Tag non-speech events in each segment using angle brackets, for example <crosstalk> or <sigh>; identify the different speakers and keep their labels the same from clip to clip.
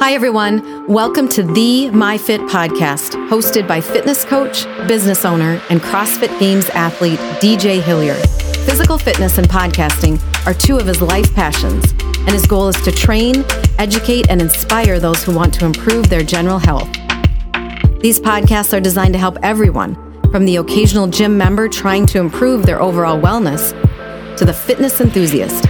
Speaker 1: Hi, everyone. Welcome to the MyFit podcast, hosted by fitness coach, business owner, and CrossFit Games athlete DJ Hillier. Physical fitness and podcasting are two of his life passions, and his goal is to train, educate, and inspire those who want to improve their general health. These podcasts are designed to help everyone, from the occasional gym member trying to improve their overall wellness to the fitness enthusiast.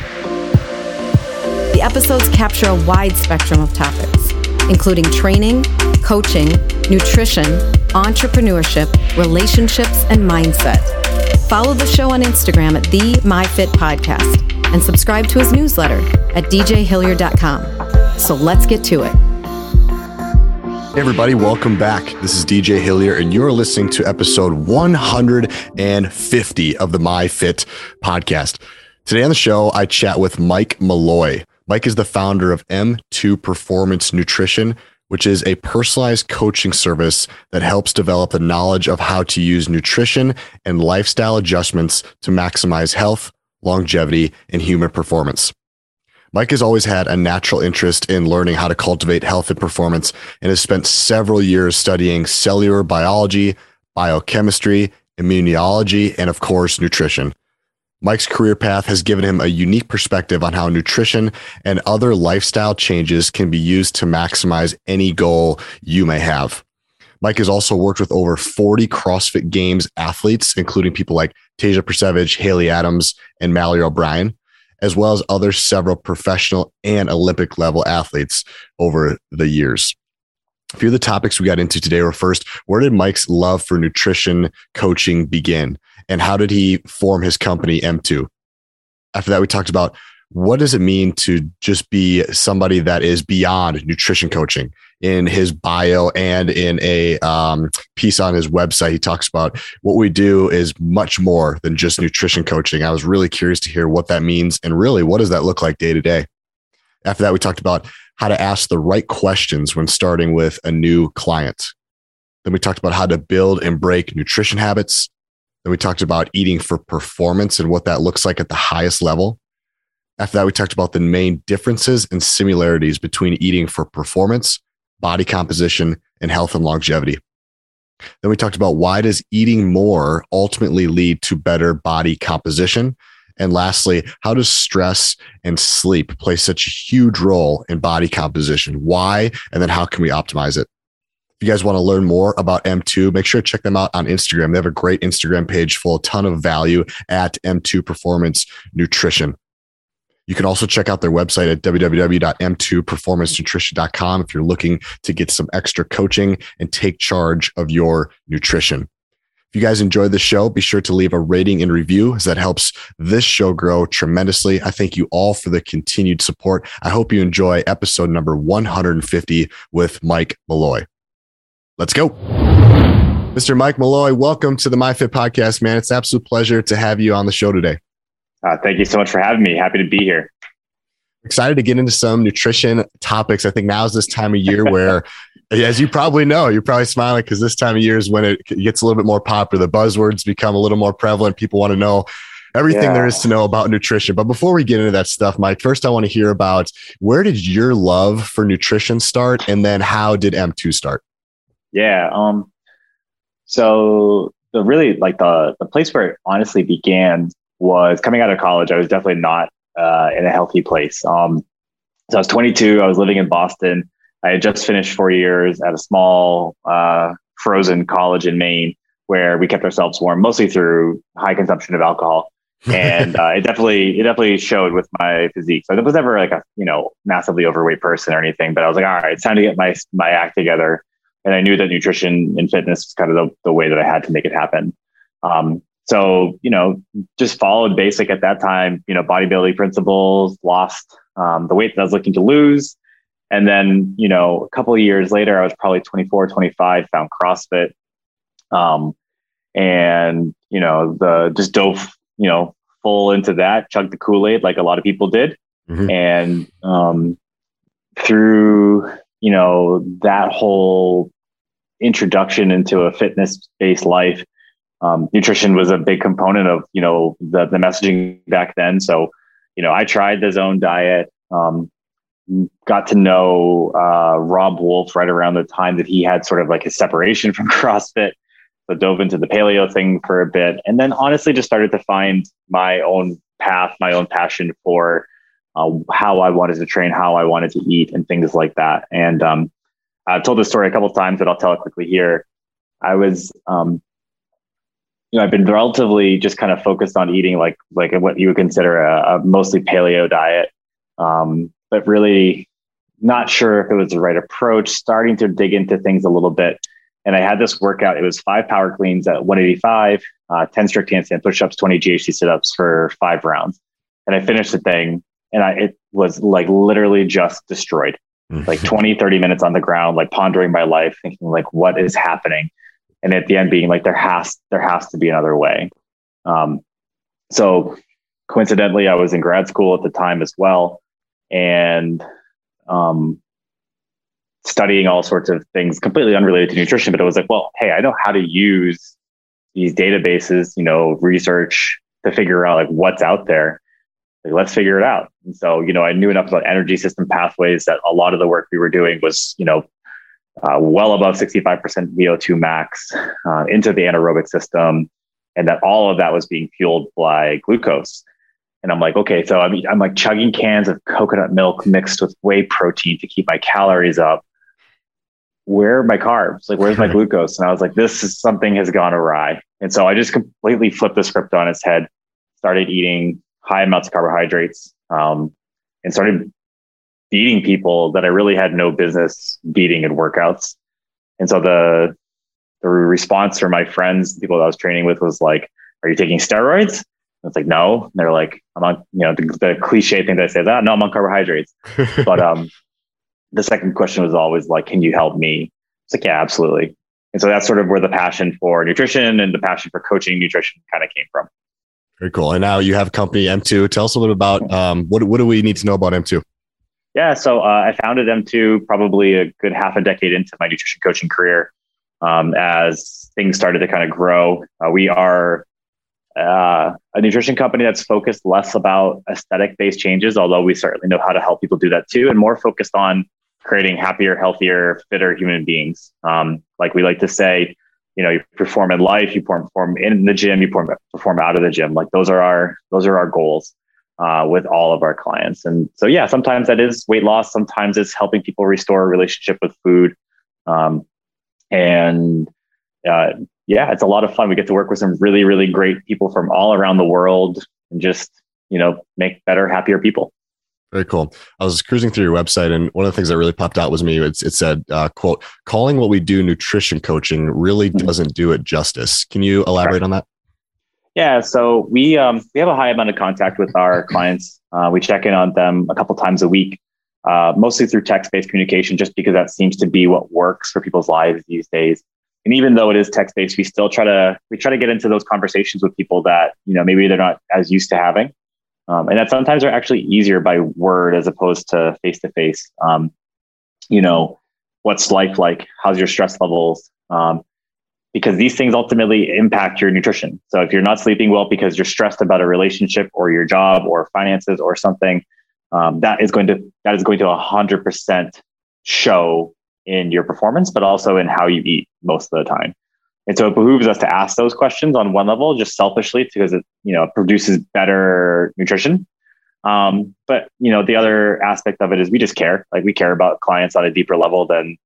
Speaker 1: The episodes capture a wide spectrum of topics, including training, coaching, nutrition, entrepreneurship, relationships, and mindset. Follow the show on Instagram at the MyFit Podcast and subscribe to his newsletter at djhillier.com. So let's get to it.
Speaker 2: Hey everybody, welcome back. This is DJ Hillier, and you're listening to episode 150 of the MyFit podcast. Today on the show, I chat with Mike Molloy. Mike is the founder of M2 Performance Nutrition, which is a personalized coaching service that helps develop the knowledge of how to use nutrition and lifestyle adjustments to maximize health, longevity, and human performance. Mike has always had a natural interest in learning how to cultivate health and performance and has spent several years studying cellular biology, biochemistry, immunology, and of course, nutrition. Mike's career path has given him a unique perspective on how nutrition and other lifestyle changes can be used to maximize any goal you may have. Mike has also worked with over 40 CrossFit Games athletes, including people like Tasia Percevecz, Haley Adams, and Mallory O'Brien as well as other several professional and Olympic level athletes over the years. A few of the topics we got into today were first, where did Mike's love for nutrition coaching begin? And how did he form his company, M2? After that, we talked about what does it mean to just be somebody that is beyond nutrition coaching in his bio and in a um, piece on his website, he talks about what we do is much more than just nutrition coaching. I was really curious to hear what that means and really what does that look like day to day. After that, we talked about how to ask the right questions when starting with a new client. Then we talked about how to build and break nutrition habits. Then we talked about eating for performance and what that looks like at the highest level. After that, we talked about the main differences and similarities between eating for performance body composition, and health and longevity. Then we talked about why does eating more ultimately lead to better body composition? And lastly, how does stress and sleep play such a huge role in body composition? Why? And then how can we optimize it? If you guys want to learn more about M2, make sure to check them out on Instagram. They have a great Instagram page full of ton of value at M2 Performance Nutrition. You can also check out their website at www.m2performancenutrition.com if you're looking to get some extra coaching and take charge of your nutrition. If you guys enjoyed the show, be sure to leave a rating and review as that helps this show grow tremendously. I thank you all for the continued support. I hope you enjoy episode number 150 with Mike Molloy. Let's go. Mr. Mike Molloy, welcome to the MyFit podcast, man. It's absolute pleasure to have you on the show today.
Speaker 3: Uh, thank you so much for having me. Happy to be here.
Speaker 2: Excited to get into some nutrition topics. I think now is this time of year where, <laughs> as you probably know, you're probably smiling because this time of year is when it gets a little bit more popular. The buzzwords become a little more prevalent. People want to know everything yeah. there is to know about nutrition. But before we get into that stuff, Mike, first I want to hear about where did your love for nutrition start, and then how did M2 start?
Speaker 3: Yeah. Um. So the really like the the place where it honestly began was coming out of college. I was definitely not uh, in a healthy place. Um, so I was 22. I was living in Boston. I had just finished four years at a small uh, frozen college in Maine where we kept ourselves warm, mostly through high consumption of alcohol. <laughs> and uh, it definitely it definitely showed with my physique. So I was never like a you know massively overweight person or anything, but I was like, all right, it's time to get my my act together. And I knew that nutrition and fitness was kind of the, the way that I had to make it happen. Um, so you know just followed basic at that time you know bodybuilding principles lost um, the weight that i was looking to lose and then you know a couple of years later i was probably 24 25 found crossfit um, and you know the just dove you know full into that chugged the kool-aid like a lot of people did mm-hmm. and um, through you know that whole introduction into a fitness based life um, nutrition was a big component of you know the, the messaging back then so you know i tried the zone diet um, got to know uh, Robb Wolf right around the time that he had sort of like his separation <laughs> from CrossFit. So dove into the paleo thing for a bit, and then honestly just started to find my own path, my own passion for uh, how I wanted to train, how I wanted to eat, and things like that. And um, I've told this story a couple of times, but I'll tell it quickly here. I was, um, you know, I've been relatively just kind of focused on eating like like what you would consider a, a mostly paleo diet, um, but really not sure if it was the right approach. Starting to dig into things a little bit, and I had this workout. It was five power cleans at 185, uh, 10 strict handstand push-ups, 20 GHD sit-ups for five rounds, and I finished the thing, and I it was like literally just destroyed. Mm-hmm. Like 20, 30 minutes on the ground, like pondering my life, thinking like, what is happening? and at the end being like there has there has to be another way um, so coincidentally i was in grad school at the time as well and um, studying all sorts of things completely unrelated to nutrition but it was like well hey i know how to use these databases you know research to figure out like what's out there like, let's figure it out and so you know i knew enough about energy system pathways that a lot of the work we were doing was you know uh, well above 65% VO2 max uh, into the anaerobic system, and that all of that was being fueled by glucose. And I'm like, okay, so I'm, I'm like chugging cans of coconut milk mixed with whey protein to keep my calories up. Where are my carbs? Like, where's my <laughs> glucose? And I was like, this is something has gone awry. And so I just completely flipped the script on its head, started eating high amounts of carbohydrates, um, and started beating people that I really had no business beating in workouts. And so the the response from my friends, the people that I was training with, was like, "Are you taking steroids?" And it's like, "No." And they're like, "I'm on," you know, the, the cliche thing that I say that, "No, I'm on carbohydrates." <laughs> but um, the second question was always like, "Can you help me?" It's like, "Yeah, absolutely." And so that's sort of where the passion for nutrition and the passion for coaching nutrition kind of came from.
Speaker 2: Very cool. And now you have company M2. Tell us a little bit about um, what what do we need to know about M2?
Speaker 3: Yeah, so uh, I founded M2 probably a good half a decade into my nutrition coaching career. Um, as things started to kind of grow, uh, we are uh, a nutrition company that's focused less about aesthetic based changes, although we certainly know how to help people do that too, and more focused on creating happier, healthier, fitter human beings. Um, like we like to say, you know, you perform in life, you perform in the gym, you perform, out of the gym. Like those are our those are our goals uh, with all of our clients. And so, yeah, sometimes that is weight loss. Sometimes it's helping people restore a relationship with food. Um, and uh, yeah, it's a lot of fun. We get to work with some really, really great people from all around the world and just, you know, make better, happier people.
Speaker 2: Very cool. I was cruising through your website, and one of the things that really popped out was me. It's, it said, uh, "quote Calling what we do nutrition coaching really mm-hmm. doesn't do it justice." Can you elaborate on that?
Speaker 3: Yeah, so we um, we have a high amount of contact with our clients. Uh, we check in on them a couple times a week, uh, mostly through text-based communication, just because that seems to be what works for people's lives these days. And even though it is text-based, we still try to we try to get into those conversations with people that you know maybe they're not as used to having, um, and that sometimes are actually easier by word as opposed to face to face. You know, what's life like? How's your stress levels? Um, because these things ultimately impact your nutrition. So if you're not sleeping well because you're stressed about a relationship or your job or finances or something, um, that is going to that is going to hundred percent show in your performance, but also in how you eat most of the time. And so it behooves us to ask those questions on one level, just selfishly, because it you know produces better nutrition. Um, but you know the other aspect of it is we just care. Like we care about clients on a deeper level than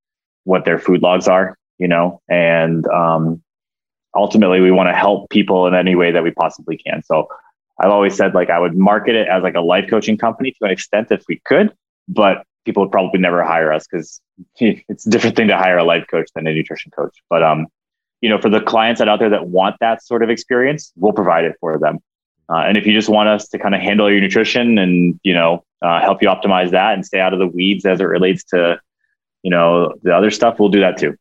Speaker 3: what their food logs are you know, and um, ultimately we want to help people in any way that we possibly can. So I've always said like I would market it as like a life coaching company to an extent if we could, but people would probably never hire us because <laughs> it's a different thing to hire a life coach than a nutrition coach. But um, you know, for the clients that out there that want that sort of experience, we'll provide it for them. Uh, and if you just want us to kind of handle your nutrition and you know uh, help you optimize that and stay out of the weeds as it relates to you know the other stuff, we'll do that too.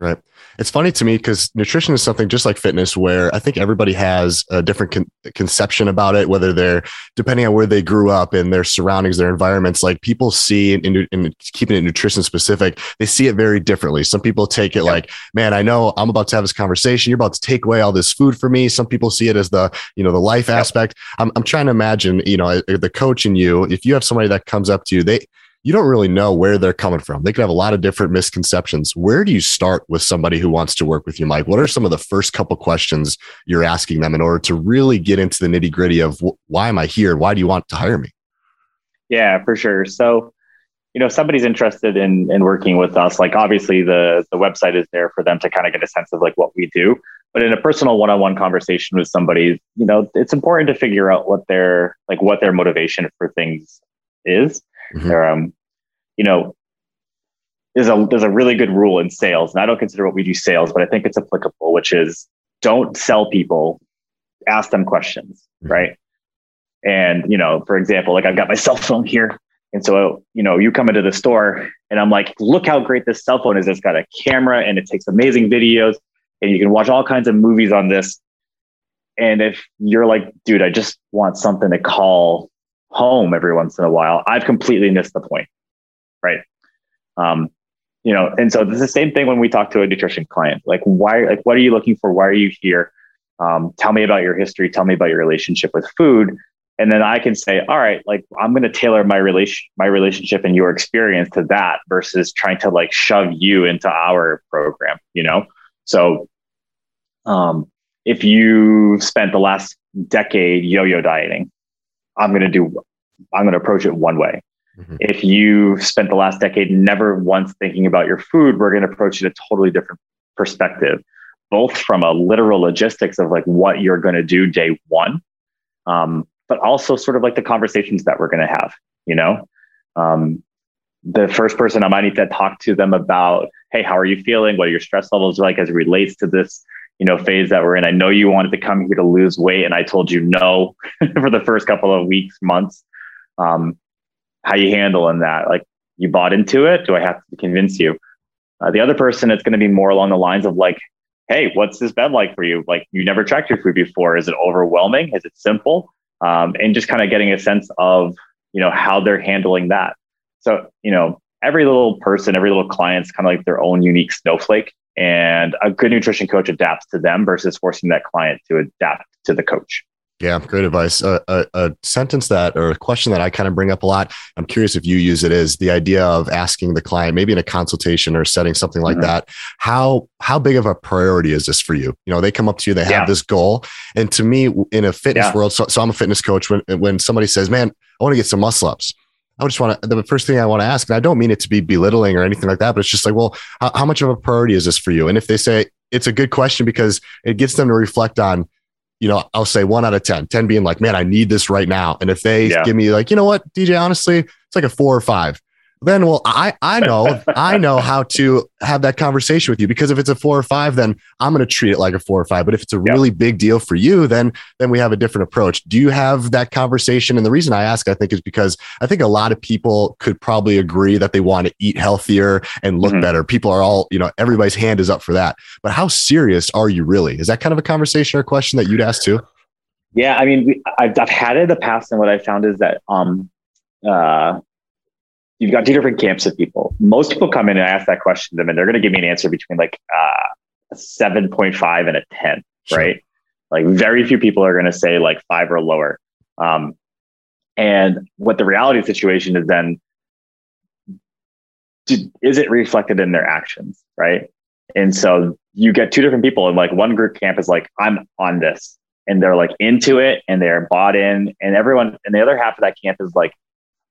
Speaker 2: Right. It's funny to me because nutrition is something just like fitness where I think everybody has a different con- conception about it, whether they're depending on where they grew up and their surroundings, their environments. Like people see in, in, in keeping it nutrition specific, they see it very differently. Some people take it like, man, I know I'm about to have this conversation. You're about to take away all this food for me. Some people see it as the, you know, the life aspect. I'm, I'm trying to imagine, you know, the coach in you, if you have somebody that comes up to you, they, you don't really know where they're coming from. They could have a lot of different misconceptions. Where do you start with somebody who wants to work with you, Mike? What are some of the first couple questions you're asking them in order to really get into the nitty gritty of why am I here? Why do you want to hire me?
Speaker 3: Yeah, for sure. So, you know, somebody's interested in in working with us. Like, obviously, the the website is there for them to kind of get a sense of like what we do. But in a personal one on one conversation with somebody, you know, it's important to figure out what their like what their motivation for things is Mm-hmm. Um, you know, there's a there's a really good rule in sales, and I don't consider what we do sales, but I think it's applicable, which is don't sell people, ask them questions, mm-hmm. right? And you know, for example, like I've got my <laughs> cell phone here, and so you know, you come into the store, and I'm like, look how great this cell phone is. It's got a camera, and it takes amazing videos, and you can watch all kinds of movies on this. And if you're like, dude, I just want something to call home every once in a while, I've completely missed the point. Right. Um, you know, and so it's the same thing when we talk to a nutrition client. Like, why, like, what are you looking for? Why are you here? Um, tell me about your history. Tell me about your relationship with food. And then I can say, all right, like I'm going to tailor my relation, my relationship and your experience to that versus trying to like shove you into our program, you know? So, um, if you spent the last decade yo-yo dieting, I'm going to do, I'm going to approach it one way. Mm-hmm. If you spent the last decade never once thinking about your food, we're going to approach it a totally different perspective, both from a literal logistics of like what you're going to do day one, um, but also sort of like the conversations that we're going to have, you know? Um, the first person I might need to talk to them about, hey, how are you feeling? What are your stress levels like as it relates to this you know phase that we're in. I know you wanted to come here to lose weight and i told you no <laughs> for the first couple of weeks months. Um, how you handling that? Like you bought into it? Do i have to convince you? Uh, the other person it's going to be more along the lines of like hey what's this bed like for you? Like you never tracked your food before. Is it overwhelming? Is it simple? Um, and just kind of getting a sense of you know how they're handling that. So you know every little person every little client's kind of like their own unique snowflake and a good nutrition coach adapts to them versus forcing that client to adapt to the coach.
Speaker 2: Yeah, great advice. Uh, a, a, sentence that, or a question that I kind of bring up a lot. I'm curious if you use it. Is the idea of asking the client, maybe in a consultation or setting something like mm-hmm. that, how how big of a priority is this for you? You know, they come up to you, they have yeah. this goal, and to me, in a fitness yeah. world, so, so I'm a fitness coach. When when somebody says, "Man, I want to get some muscle ups," I just want to, the first thing I want to ask, and I don't mean it to be belittling or anything like that, but it's just like, well, how, how much of a priority is this for you? And if they say it's a good question because it gets them to reflect on, you know, I'll say one out of 10, 10 being like, man, I need this right now. And if they yeah. give me like, you know what, DJ, honestly, it's like a four or five then well i i <laughs> know i know how to have that conversation with you because if it's a four or five then i'm going to treat it like a four or five. But if it's a really yep. big deal for you then then we have a different approach. Do you have that conversation? And the reason i ask i think is because i think a lot of people could probably agree that they want to eat healthier and look mm-hmm. better. People are all you know everybody's hand is up for that. But how serious are you really? Is that kind of a conversation or question that you'd ask too?
Speaker 3: Yeah i mean we, I've, I've had it in the past and what i found is that um uh you've got two different camps of people. Most people come in and ask that question to them, and they're going to give me an answer between like uh, a 7.5 and a 10, sure. right? Like very few people are going to say like five or lower. Um, and what the reality situation is then, is it reflected in their actions, right? And so you get two different people, and like one group camp is like, I'm on this, and they're like into it, and they're bought in, and everyone, and the other half of that camp is like,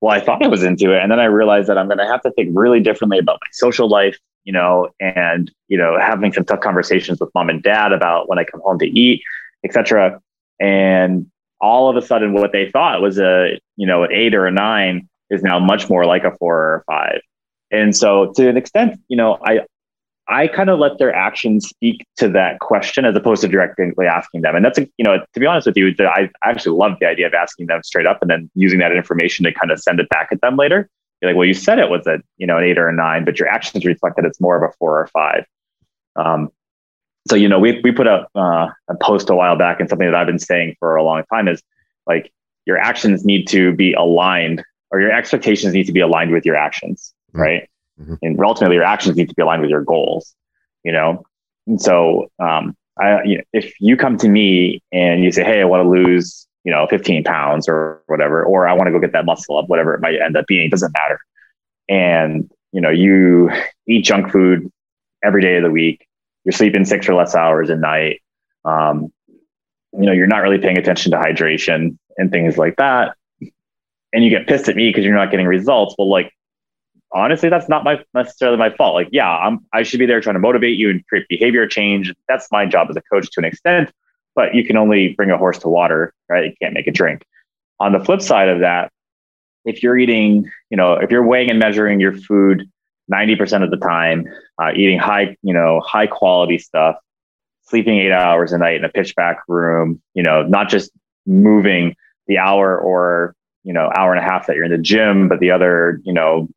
Speaker 3: well, I thought I was into it. And then I realized that I'm going to have to think really differently about my social life, you know, and, you know, having some tough conversations with mom and dad about when I come home to eat, etc. And all of a sudden, what they thought was a, you know, an eight or a nine is now much more like a four or a five. And so to an extent, you know, I, I kind of let their actions speak to that question as opposed to directly asking them. And that's, a, you know, to be honest with you, I actually love the idea of asking them straight up and then using that information to kind of send it back at them later. You're like, well, you said it was a, you know, an eight or a nine, but your actions reflect that it's more of a four or five. Um, so, you know, we, we put a, uh, a post a while back and something that I've been saying for a long time is like your actions need to be aligned or your expectations need to be aligned with your actions, mm-hmm. right? Mm-hmm. And ultimately, your actions need to be aligned with your goals, you know? And so, um, I, you know, if you come to me and you say, Hey, I want to lose, you know, 15 pounds or whatever, or I want to go get that muscle up, whatever it might end up being, it doesn't matter. and you know you eat junk food every day of the week, you're sleeping six or less hours a night. Um, you know, you're not really paying attention to hydration and things like that. And you get pissed at me because you're not getting results. Well, like honestly, that's not my necessarily my fault. Like, yeah, I'm I should be there trying to motivate you and create behavior change. That's my job as a coach to an extent, but you can only bring a horse to water, right? You can't make a drink. On the flip side of that, if you're eating, you know, if you're weighing and measuring your food 90% of the time, uh, eating high, you know, high quality stuff, sleeping eight hours a night in a pitch black room, you know, not just moving the hour or, you know, hour and a half that you're in the gym, but the other, you know,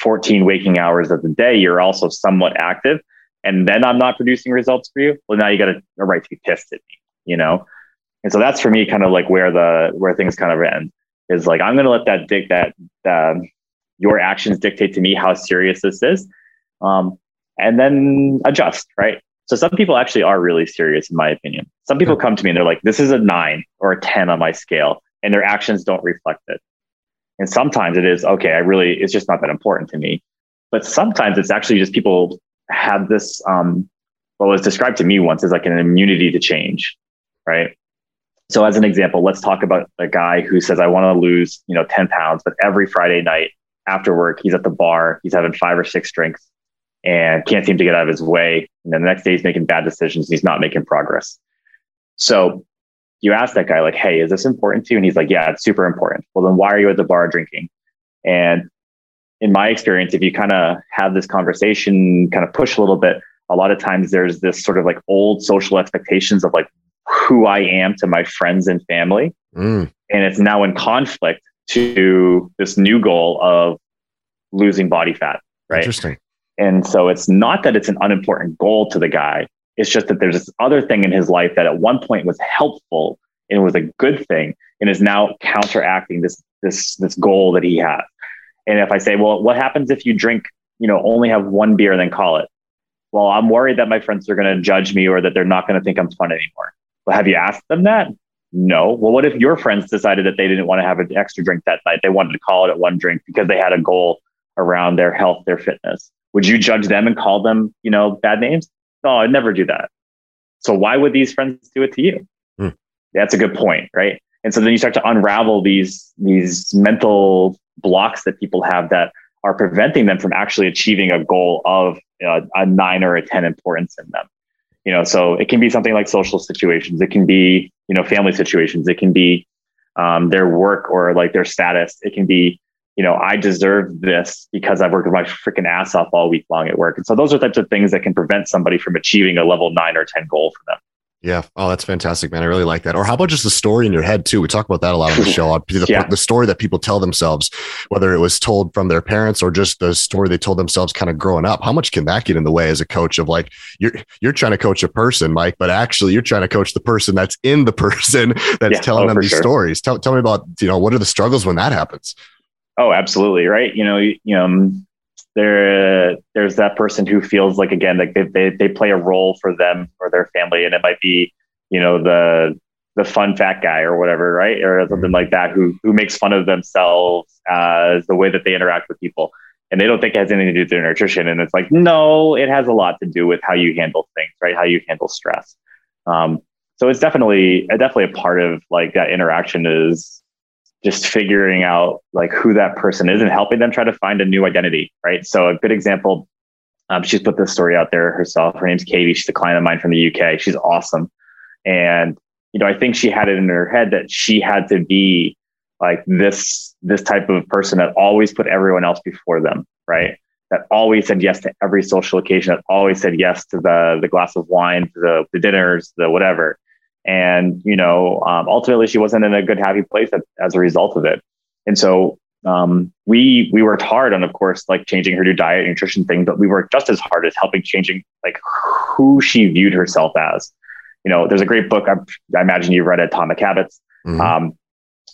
Speaker 3: 14 waking hours of the day, you're also somewhat active. And then I'm not producing results for you. Well, now you got a, a right to be pissed at me, you know? And so that's for me kind of like where the, where things kind of end is like, I'm going to let that dig that, um, your actions dictate to me how serious this is. Um, and then adjust, right? So some people actually are really serious, in my opinion. Some people come to me and they're like, this is a nine or a 10 on my scale, and their actions don't reflect it. And sometimes it is, okay, I really, it's just not that important to me. But sometimes it's actually just people have this, um, what was described to me once as like an immunity to change, right? So as an example, let's talk about a guy who says, I want to lose, you know, 10 pounds, but every Friday night after work, he's at the bar, he's having five or six drinks and can't seem to get out of his way. And then the next day he's making bad decisions. He's not making progress. So you ask that guy, like, hey, is this important to you? And he's like, yeah, it's super important. Well, then why are you at the bar drinking? And in my experience, if you kind of have this conversation, kind of push a little bit, a lot of times there's this sort of like old social expectations of like who I am to my friends and family. Mm. And it's now in conflict to this new goal of losing body fat. Right.
Speaker 2: Interesting.
Speaker 3: And so it's not that it's an unimportant goal to the guy. It's just that there's this other thing in his life that at one point was helpful and was a good thing and is now counteracting this this this goal that he has. And if I say, well, what happens if you drink, you know, only have one beer and then call it? Well, I'm worried that my friends are going to judge me or that they're not going to think I'm fun anymore. Well, have you asked them that? No. Well, what if your friends decided that they didn't want to have an extra drink that night? They wanted to call it at one drink because they had a goal around their health, their fitness. Would you judge them and call them, you know, bad names? No, I'd never do that. So why would these friends do it to you? Hmm. That's a good point, right? And so then you start to unravel these these mental blocks that people have that are preventing them from actually achieving a goal of you know, a nine or a ten importance in them. You know, so it can be something like social situations. It can be you know family situations. It can be um, their work or like their status. It can be you know, I deserve this because I've worked my freaking ass off all week long at work. And so those are types of things that can prevent somebody from achieving a level nine or 10 goal for them.
Speaker 2: Yeah. Oh, that's fantastic, man. I really like that. Or how about just the story in your head too? We talk about that a lot on the <laughs> show. Uh, the, yeah. the story that people tell themselves, whether it was told from their parents or just the story they told themselves kind of growing up. How much can that get in the way as a coach of like you're you're trying to coach a person, Mike, but actually you're trying to coach the person that's in the <laughs> person that's yeah. telling oh, them these sure. stories. Tell tell me about, you know, what are the struggles when that happens?
Speaker 3: Oh, absolutely. Right. You know, you, you know, um, there, there's that person who feels like, again, like they, they, they play a role for them or their family. And it might be, you know, the, the fun fat guy or whatever, right? Or something like that, who, who makes fun of themselves as the way that they interact with people. And they don't think it has anything to do with their nutrition. And it's like, no, it has a lot to do with how you handle things, right? How you handle stress. Um, so it's definitely, definitely a part of like that interaction is just figuring out like who that person is and helping them try to find a new identity, right? So a good example, um, she's put this story out there herself. Her name's Katie. She's a client of mine from the UK. She's awesome, and you know I think she had it in her head that she had to be like this this type of person that always put everyone else before them, right? That always said yes to every social occasion. That always said yes to the the glass of wine, the the dinners, the whatever and you know um, ultimately she wasn't in a good happy place as a result of it. And so um, we we worked hard on of course like changing her new diet nutrition thing but we worked just as hard as helping changing like who she viewed herself as. You know there's a great book i, I imagine you've read atomic habits mm-hmm. um,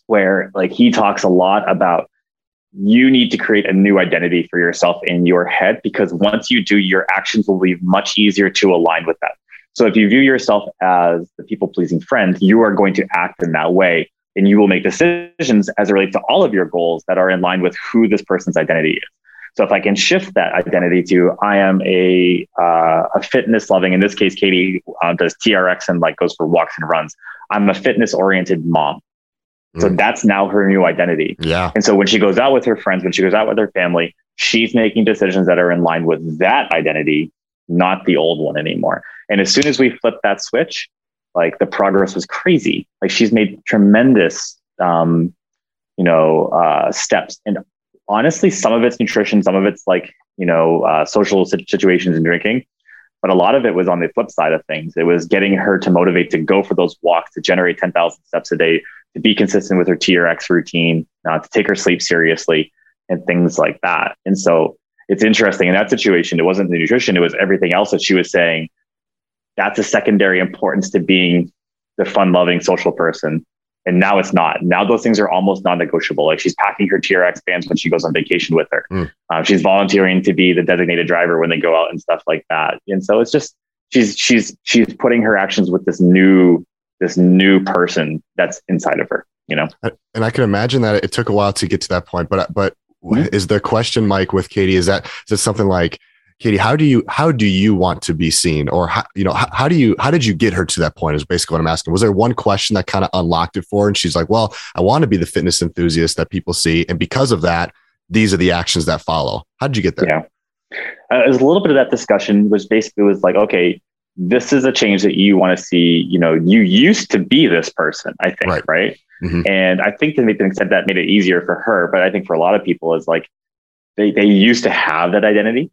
Speaker 3: where like he talks a lot about you need to create a new identity for yourself in your head because once you do your actions will be much easier to align with that so if you view yourself as the people pleasing friend, you are going to act in that way and you will make decisions as it relates to all of your goals that are in line with who this person's identity is. So if I can shift that identity to I am a uh, a fitness loving, in this case, Katie um, does TRX and like goes for walks and runs. I'm a fitness oriented mom. So mm. that's now her new identity.
Speaker 2: Yeah.
Speaker 3: And so when she goes out with her friends, when she goes out with her family, she's making decisions that are in line with that identity, not the old one anymore. And as soon as we flipped that switch, like the progress was crazy. Like she's made tremendous, um, you know, uh, steps. And honestly, some of it's nutrition, some of it's like, you know, uh, social situations and drinking. But a lot of it was on the flip side of things. It was getting her to motivate to go for those walks, to generate 10,000 steps a day, to be consistent with her TRX routine, uh, to take her sleep seriously, and things like that. And so it's interesting in that situation. It wasn't the nutrition; it was everything else that she was saying. That's a secondary importance to being the fun-loving social person. And now it's not. Now those things are almost non-negotiable. Like she's packing her TRX bands when she goes on vacation with her. Mm. Um, she's volunteering to be the designated driver when they go out and stuff like that. And so it's just she's she's she's putting her actions with this new this new person that's inside of her you know
Speaker 2: and i can imagine that it took a while to get to that point but but mm-hmm. is the question mike with katie is that is it something like katie how do you how do you want to be seen or how, you know how, how do you how did you get her to that point is basically what i'm asking was there one question that kind of unlocked it for her and she's like well i want to be the fitness enthusiast that people see and because of that these are the actions that follow how did you get there
Speaker 3: yeah uh, it was a little bit of that discussion was basically was like okay this is a change that you want to see. You know, you used to be this person, I think, right? right? Mm-hmm. And I think to make an extent that made it easier for her, but I think for a lot of people is like they they used to have that identity,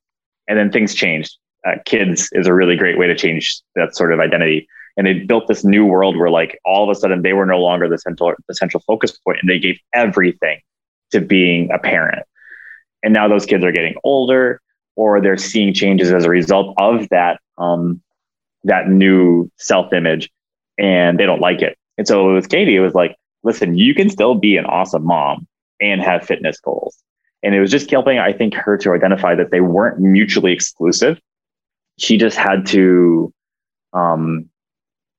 Speaker 3: and then things changed. Uh, kids is a really great way to change that sort of identity. And they built this new world where, like, all of a sudden, they were no longer the central the central focus point, and they gave everything to being a parent. And now those kids are getting older, or they're seeing changes as a result of that um, that new self image and they don't like it. And so with Katie, it was like, listen, you can still be an awesome mom and have fitness goals. And it was just helping, I think, her to identify that they weren't mutually exclusive. She just had to um,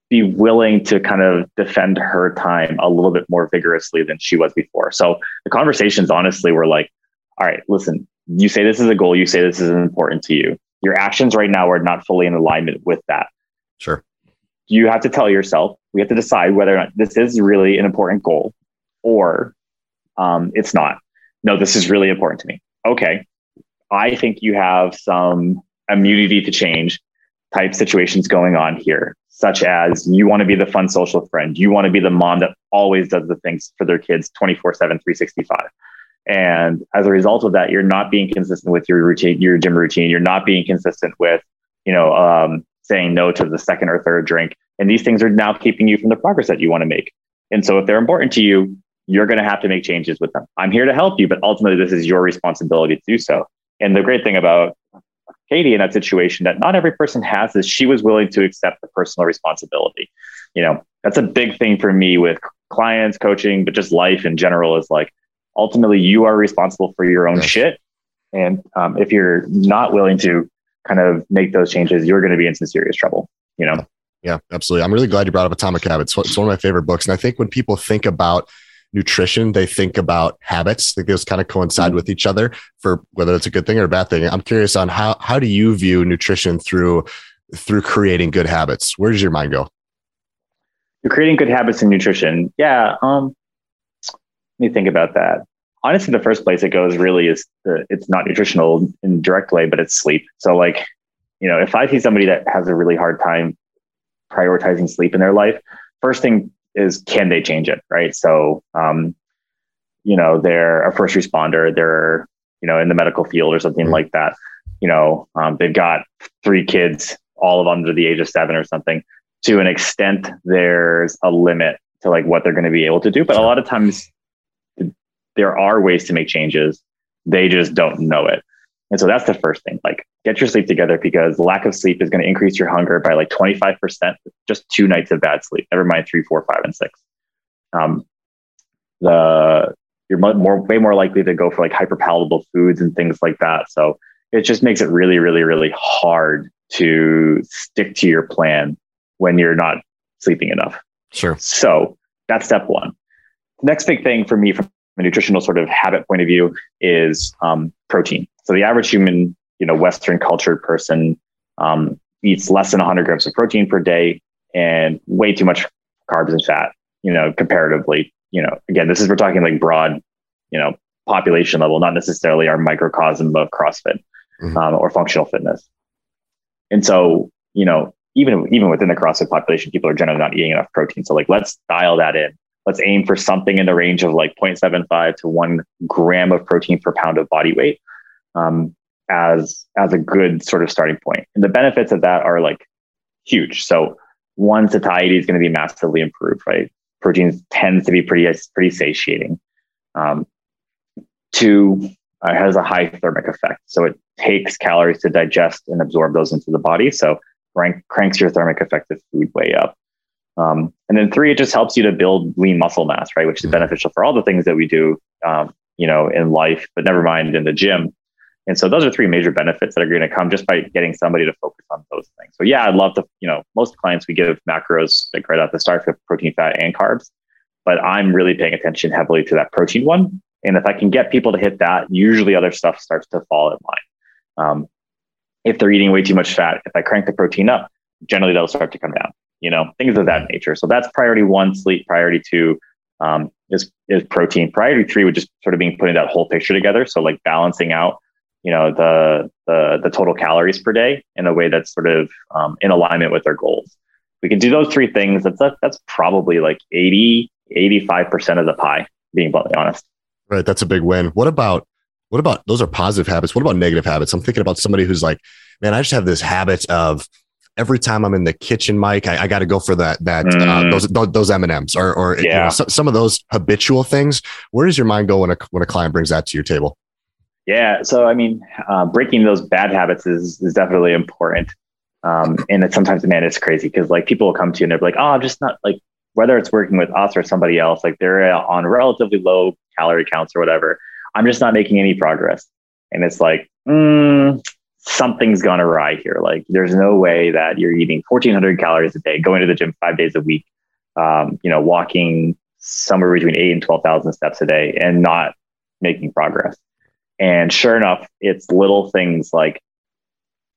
Speaker 3: be willing to kind of defend her time a little bit more vigorously than she was before. So the conversations honestly were like, all right, listen, you say this is a goal, you say this is important to you. Your actions right now are not fully in alignment with that.
Speaker 2: Sure.
Speaker 3: You have to tell yourself, we have to decide whether or not this is really an important goal or um, it's not. No, this is really important to me. Okay. I think you have some immunity to change type situations going on here, such as you want to be the fun social friend. You want to be the mom that always does the things for their kids 24 7, 365. And as a result of that, you're not being consistent with your routine, your gym routine. You're not being consistent with, you know, um, saying no to the second or third drink. And these things are now keeping you from the progress that you want to make. And so if they're important to you, you're going to have to make changes with them. I'm here to help you, but ultimately this is your responsibility to do so. And the great thing about Katie in that situation that not every person has is she was willing to accept the personal responsibility. You know, that's a big thing for me with clients, coaching, but just life in general is like ultimately you are responsible for your own yes. shit. And um, if you're not willing to kind of make those changes, you're going to be in some serious trouble, you know?
Speaker 2: Yeah, absolutely. I'm really glad you brought up Atomic Habits. It's one of my favorite books. And I think when people think about nutrition, they think about habits. I think those kind of coincide mm-hmm. with each other for whether it's a good thing or a bad thing. I'm curious on how, how do you view nutrition through, through creating good habits? Where does your mind go?
Speaker 3: You're creating good habits in nutrition. Yeah. Um, let me think about that honestly, the first place it goes really is the, it's not nutritional in direct way, but it's sleep. So like, you know, if I see somebody that has a really hard time prioritizing sleep in their life, first thing is can they change it, right? So, um, you know, they're a first responder, they're you know in the medical field or something mm-hmm. like that. You know, um, they've got three kids, all of under the age of seven or something. To an extent, there's a limit to like what they're going to be able to do, but a lot of times there are ways to make changes. They just don't know it. And so that's the first thing. Like get your sleep together because lack of sleep is going to increase your hunger by like 25% just two nights of bad sleep. Never mind three, four, five, and six. Um, the you're more way more likely to go for like hyper palatable foods and things like that. So it just makes it really, really, really hard to stick to your plan when you're not sleeping enough.
Speaker 2: Sure.
Speaker 3: So that's step one. Next big thing for me from a nutritional sort of habit point of view is um, protein. So the average human, you know, Western cultured person um, eats less than 100 grams of protein per day and way too much carbs and fat, you know, comparatively. You know, again, this is we're talking like broad, you know, population level, not necessarily our microcosm of CrossFit mm-hmm. um, or functional fitness. And so, you know, even even within the CrossFit population, people are generally not eating enough protein. So, like, let's dial that in. Let's aim for something in the range of like 0.75 to one gram of protein per pound of body weight um, as as a good sort of starting point. And the benefits of that are like huge. So, one, satiety is going to be massively improved. Right, protein tends to be pretty pretty satiating. Um, two, uh, has a high thermic effect. So it takes calories to digest and absorb those into the body. So rank, cranks your thermic effect of food way up. Um, and then three, it just helps you to build lean muscle mass, right? Which is mm-hmm. beneficial for all the things that we do, um, you know, in life, but never mind in the gym. And so those are three major benefits that are going to come just by getting somebody to focus on those things. So yeah, I'd love to, you know, most clients we give macros like right at the start for protein, fat, and carbs, but I'm really paying attention heavily to that protein one and if I can get people to hit that, usually other stuff starts to fall in line. Um, if they're eating way too much fat, if I crank the protein up, generally they'll start to come down, you know, things of that nature. So that's priority one, sleep. Priority two um, is, is protein. Priority three would just sort of being putting that whole picture together. So like balancing out, you know, the, the, the total calories per day in a way that's sort of um, in alignment with their goals. We can do those three things. That's, that's probably like 80, 85% of the pie, being bluntly honest.
Speaker 2: Right. That's a big win. What about what about those are positive habits? What about negative habits? I'm thinking about somebody who's like, man, I just have this habit of every time I'm in the kitchen, Mike, I, I got to go for that that uh, mm. uh, those those M and M's or or yeah. you know, so, some of those habitual things. Where does your mind go when a when a client brings that to your table?
Speaker 3: Yeah, so I mean, uh, breaking those bad habits is is definitely important. Um, and it's sometimes, man, it's crazy because like people will come to you and they're like, oh, I'm just not like whether it's working with us or somebody else, like they're on relatively low calorie counts or whatever. I'm just not making any progress. And it's like, mm, something's gone awry here. Like, there's no way that you're eating 1400 calories a day, going to the gym five days a week, um, you know, walking somewhere between eight and 12,000 steps a day and not making progress. And sure enough, it's little things like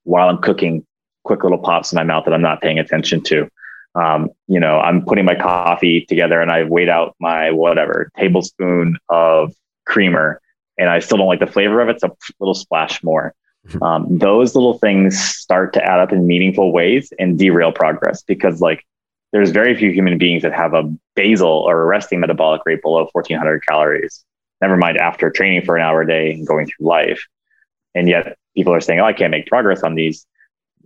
Speaker 3: while I'm cooking, quick little pops in my mouth that I'm not paying attention to um, you know, I'm putting my coffee together and I weighed out my whatever tablespoon of creamer and I still don't like the flavor of it. So a little splash more. <laughs> Um, those little things start to add up in meaningful ways and derail progress because like there's very few human beings that have a basal or a resting metabolic rate below 1400 calories. Never mind after training for an hour a day and going through life. And yet people are saying, oh, I can't make progress on these.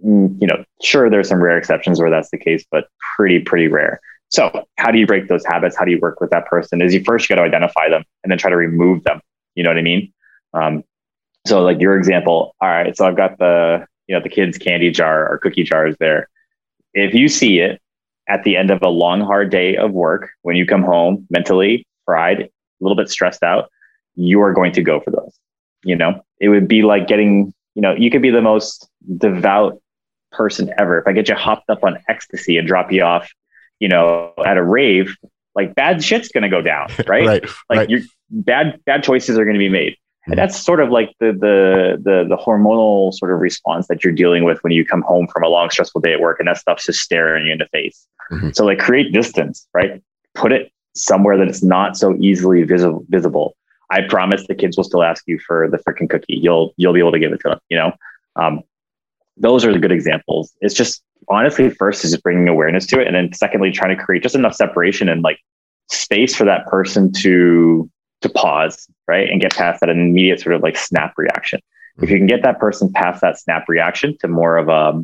Speaker 3: Mm, you know, sure, there's some rare exceptions where that's the case, but pretty, pretty rare. So, how do you break those habits? How do you work with that person? Is you first you got to identify them and then try to remove them. You know what I mean? Um, so, like your example, all right. So I've got the you know the kids' candy jar or cookie jars there. If you see it at the end of a long, hard day of work, when you come home mentally fried, little bit stressed out, you are going to go for those. You know, it would be like getting you know you could be the most devout person ever. If I get you hopped up on ecstasy and drop you off, you know, at a rave, like bad shit's going to go down, <laughs> right?
Speaker 2: right
Speaker 3: like
Speaker 2: right.
Speaker 3: your bad bad choices are going to be made. And mm-hmm. that's sort of like the, the the the hormonal sort of response that you're dealing with when you come home from a long stressful day at work and that stuff's just staring you in the face. Mm-hmm. So like create distance, right? Put it somewhere that it's not so easily visible visible. I promise the kids will still ask you for the freaking cookie. You'll you'll be able to give it to them, you know. Um, those are the good examples. It's just honestly, first is just bringing awareness to it, and then secondly, trying to create just enough separation and like space for that person to to pause, right, and get past that immediate sort of like snap reaction. If you can get that person past that snap reaction to more of a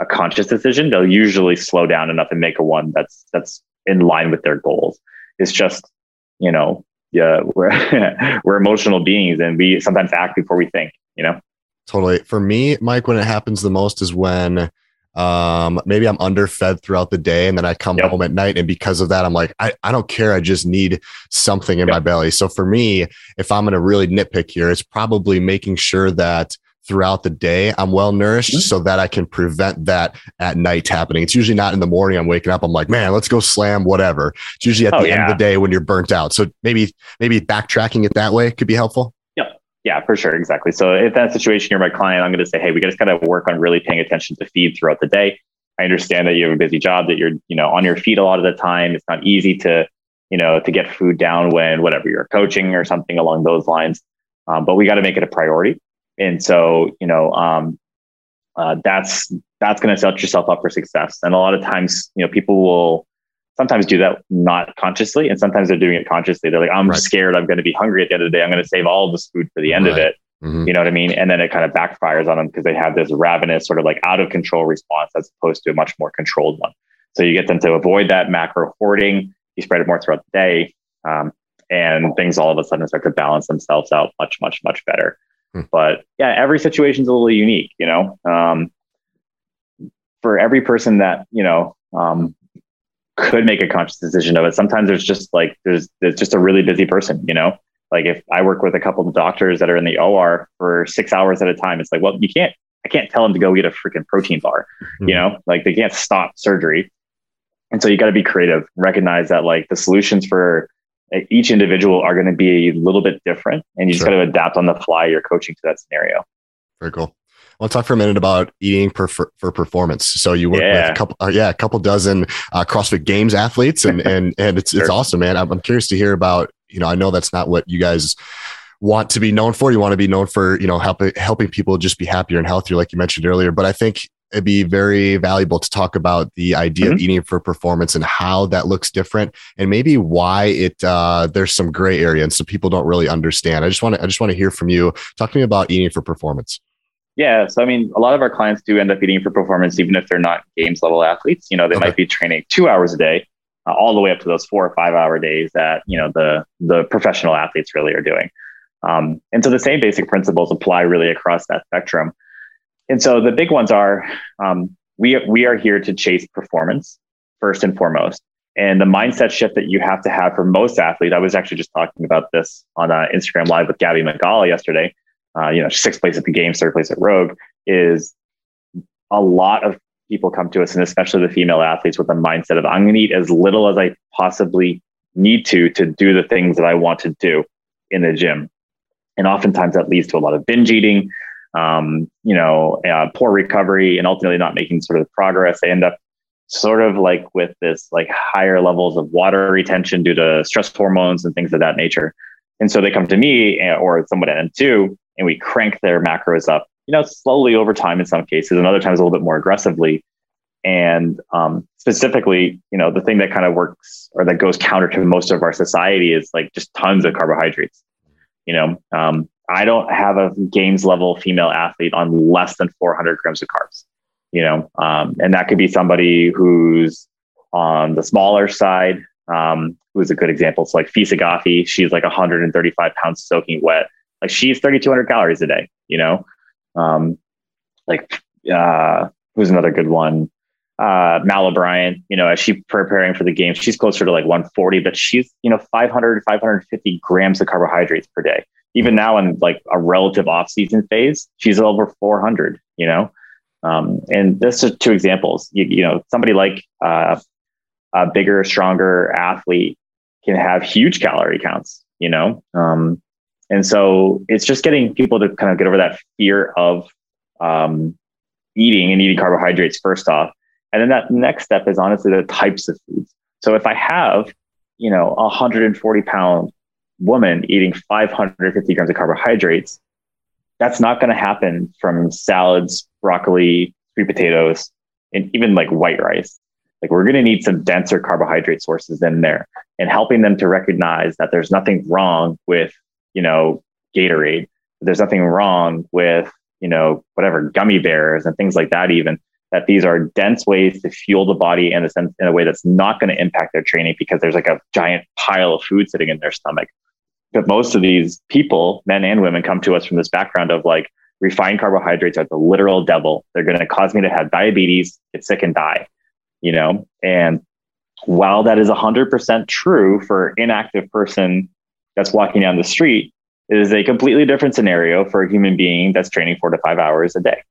Speaker 3: a conscious decision, they'll usually slow down enough and make a one that's that's in line with their goals. It's just, you know, yeah, <laughs> we're we're emotional beings and we sometimes act before we think, you know.
Speaker 2: Totally. For me, Mike, when it happens the most is when um maybe i'm underfed throughout the day and then i come yep. home at night and because of that i'm like i, I don't care i just need something in yep. my belly so for me if i'm going to really nitpick here it's probably making sure that throughout the day i'm well nourished mm-hmm. so that i can prevent that at night happening it's usually not in the morning i'm waking up i'm like man let's go slam whatever it's usually at oh, the yeah. end of the day when you're burnt out so maybe maybe backtracking it that way could be helpful
Speaker 3: Yeah, Yeah, for sure. Exactly. So if that situation, you're my client, I'm going to say, hey, we just got to kind of work on really paying attention to feed throughout the day. I understand that you have a busy job, that you're, you know, on your feet a lot of the time. It's not easy to, you know, to get food down when whatever you're coaching or something along those lines. Um, but we got to make it a priority. And so, you know, um, uh, that's that's going to set yourself up for success. And a lot of times, you know, people will sometimes do that not consciously, and sometimes they're doing it consciously. They're like, I'm right. scared I'm going to be hungry at the end of the day. I'm going to save all this food for the end right. of it. Mm-hmm. You know what I mean? And then it kind of backfires on them because they have this ravenous, sort of like out of control response as opposed to a much more controlled one. So you get them to avoid that macro hoarding. You spread it more throughout the day. Um, and things all of a sudden start to balance themselves out much, much, much better. Hmm. But yeah, every situation is a little unique, you know. Um, for every person that you know um, could make a conscious decision of it, sometimes there's just like there's there's just a really busy person, you know. Like if I work with a couple of doctors that are in the OR for six hours at a time, it's like, well, you can't. I can't tell them to go get a freaking protein bar, hmm. you know. Like they can't stop surgery, and so you got to be creative. Recognize that like the solutions for each individual are going to be a little bit different and you just got to adapt on the fly your coaching to that scenario
Speaker 2: very cool I want to talk for a minute about eating per, for, for performance. So you work yeah. with a couple, uh, yeah, a couple dozen uh, CrossFit Games athletes, and and <laughs> and it's sure. it's awesome, man. I'm, I'm curious to hear about. You know, I know that's not what you guys want to be known for. You want to be known for you know helping helping people just be happier and healthier, like you mentioned earlier. But I think it'd be very valuable to talk about the idea mm-hmm. of eating for performance and how that looks different and maybe why it uh, there's some gray area and so people don't really understand. I just want to i just want to hear from you. Talk to me about eating for performance.
Speaker 3: Yeah so i mean a lot of our clients do end up eating for performance even if they're not games level athletes. You know they okay. might be training two hours a day uh, all the way up to those four or five hour days that you know the the professional athletes really are doing. Um, and so the same basic principles apply really across that spectrum and so the big ones are um, we we are here to chase performance first and foremost. And the mindset shift that you have to have for most athletes, I was actually just talking about this on uh, Instagram Live with Gabby Mangala yesterday. Uh, you know, sixth place at the games, third place at Rogue, is a lot of people come to us, and especially the female athletes, with the mindset of I'm going to eat as little as I possibly need to to do the things that I want to do in the gym. And oftentimes that leads to a lot of binge eating, um, you know, uh, poor recovery and ultimately not making sort of progress. They end up sort of like with this like higher levels of water retention due to stress hormones and things of that nature. And so they come to me eh, or someone at M2 and we crank their macros up, you know, slowly over time in some cases and other times a little bit more aggressively. And um, specifically, you know, the thing that kind of works or that goes counter to most of our society is like just tons of carbohydrates. You know, um, I don't have a games level female athlete on less than 400 grams of carbs, you know, um, and that could be somebody who's on the smaller side, um, who's a good example. It's like Fee Saghafi. She's like 135 pounds soaking wet. Like she's 3,200 calories a day, you know, um, like, uh, who's another good one? Uh, Mal O'Brien, you know, as she preparing for the game, she's closer to like 140, but she's, you know, 500, 550 grams of carbohydrates per day even now in like a relative off-season phase, she's over 400. You know, um, and this is two examples. You, you know, somebody like uh, a bigger, stronger athlete can have huge calorie counts. You know, um, and so it's just getting people to kind of get over that fear of um, eating and eating carbohydrates first off, and then that next step is honestly the types of foods. So if I have, you know, a 140 pound woman eating 550 grams of carbohydrates, that's not going to happen from salads, broccoli, sweet potatoes, and even like white rice. Like we're going to need some denser carbohydrate sources in there and helping them to recognize that there's nothing wrong with, you know, Gatorade. There's nothing wrong with, you know, whatever gummy bears and things like that, even that these are dense ways to fuel the body in a sense in a way that's not going to impact their training because there's like a giant pile of food sitting in their stomach but most of these people, men and women, come to us from this background of like refined carbohydrates are the literal devil. They're going to cause me to have diabetes, get sick, and die. You know, and while that is 100% true for inactive person that's walking down the street, it is a completely different scenario for a human being that's training four to five hours a day.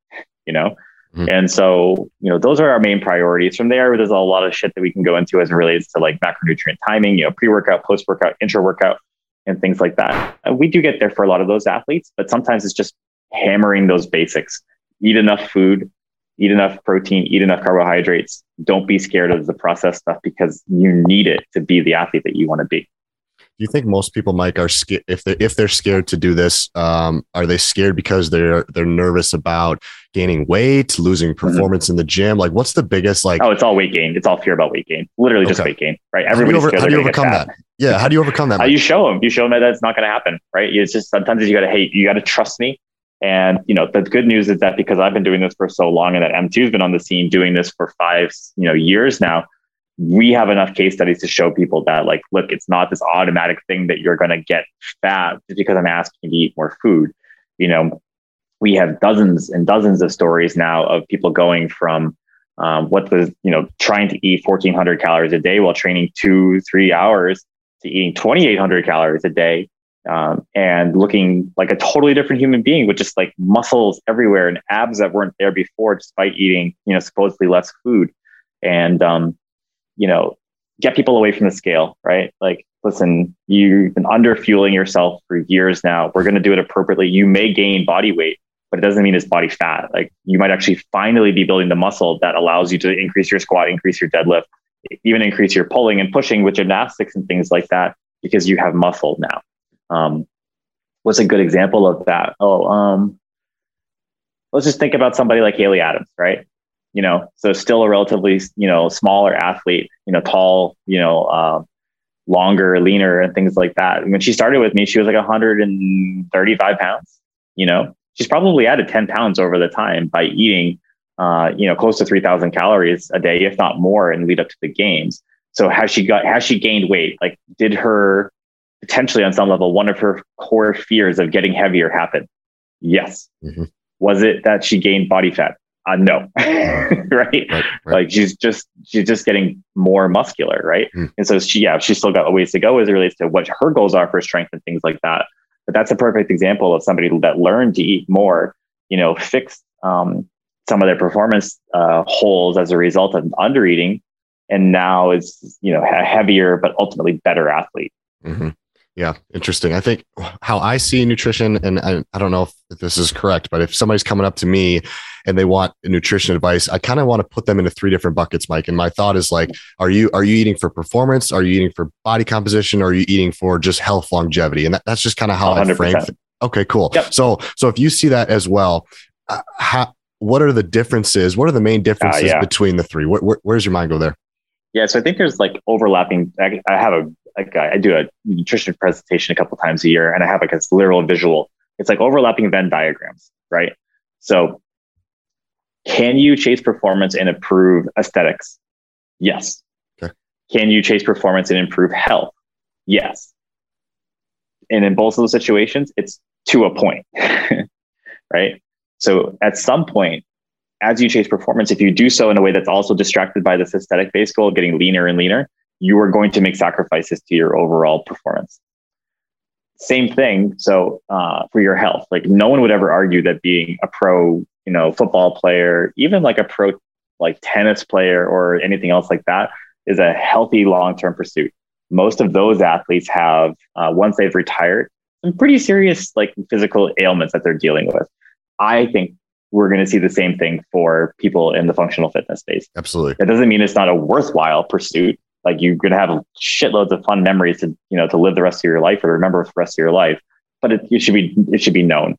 Speaker 3: You know, Mm-hmm. And so, you know, those are our main priorities. From there, there's a lot of shit that we can go into as it relates to like macronutrient timing, you know, pre workout, post workout, intra workout and things like that. We do get there for a lot of those athletes, but sometimes it's just hammering those basics. Eat enough food, eat enough protein, eat enough carbohydrates. Don't be scared of the processed stuff because you need it to be the athlete that you want to be.
Speaker 2: Do you think most people, Mike, are scared if they if they're scared to do this? Um, are they scared because they're they're nervous about gaining weight, losing mm-hmm. performance mm-hmm. in the gym? Like, what's the biggest like?
Speaker 3: Oh, it's all weight gain. It's all fear about weight gain. Literally just weight gain, right?
Speaker 2: Everybody's how do you, over, how do you overcome that? Yeah, how do you overcome that? <laughs>
Speaker 3: you show them. You show them that that's not going to happen, right? It's just sometimes you got to hate. You got to trust me. And you know, the good news is that because I've been doing this for so long, and that M2's been on the scene doing this for five, you know, years now, we have enough case studies to show people that, like, look, it's not this automatic thing that you're going to get fat just because I'm asking you to eat more food. You know, we have dozens and dozens of stories now of people going from um, what was, you know, trying to eat 1,400 calories a day while training two, three hours to eating 2,800 calories a day um, and looking like a totally different human being with just like muscles everywhere and abs that weren't there before, despite eating, you know, supposedly less food. And, um, you know, get people away from the scale, right? Like, listen, you've been under fueling yourself for years now. We're going to do it appropriately. You may gain body weight, but it doesn't mean it's body fat. Like, you might actually finally be building the muscle that allows you to increase your squat, increase your deadlift, even increase your pulling and pushing with gymnastics and things like that because you have muscle now. Um, what's a good example of that? Oh, um, let's just think about somebody like Haley Adams, right? You know, so still a relatively, you know, smaller athlete, you know, tall, you know, uh, longer, leaner, and things like that. When she started with me, she was like 135 pounds. You know, she's probably added 10 pounds over the time by eating, uh, you know, close to 3,000 calories a day, if not more, and lead up to the games. So has she got has she gained weight? Like, did her potentially on some level, one of her core fears of getting heavier happen? Yes. Mm-hmm. Was it that she gained body fat? Uh, no, <laughs> right? Right, right? Like she's just she's just getting more muscular, right? Mm. And so she, yeah, she's still got a ways to go as it relates to what her goals are for strength and things like that. But that's a perfect example of somebody that learned to eat more, you know, fixed um, some of their performance uh, holes as a result of under eating, and now is you know a heavier but ultimately better athlete.
Speaker 2: Mm-hmm. Yeah, interesting. I think how I see nutrition, and I, I don't know if this is correct, but if somebody's coming up to me and they want nutrition advice, I kind of want to put them into three different buckets, Mike. And my thought is like, are you are you eating for performance? Are you eating for body composition? Or are you eating for just health longevity? And that, that's just kind of how 100%. I frame. It. Okay, cool. Yep. So so if you see that as well, uh, how, what are the differences? What are the main differences uh, yeah. between the three? Where, where, where's your mind go there?
Speaker 3: Yeah, so I think there's like overlapping. I, I have a like I do a nutrition presentation a couple times a year, and I have like a literal visual. It's like overlapping Venn diagrams, right? So, can you chase performance and improve aesthetics? Yes. Okay. Can you chase performance and improve health? Yes. And in both of those situations, it's to a point, <laughs> right? So at some point, as you chase performance, if you do so in a way that's also distracted by this aesthetic based goal of getting leaner and leaner, you are going to make sacrifices to your overall performance. Same thing. So uh, for your health, like no one would ever argue that being a pro, you know, football player, even like a pro, like tennis player or anything else like that, is a healthy long-term pursuit. Most of those athletes have, uh, once they've retired, some pretty serious like physical ailments that they're dealing with. I think we're going to see the same thing for people in the functional fitness space.
Speaker 2: Absolutely.
Speaker 3: That doesn't mean it's not a worthwhile pursuit. Like you're going to have shitloads of fun memories to, you know, to live the rest of your life or to remember for the rest of your life. But it, it should be, it should be known.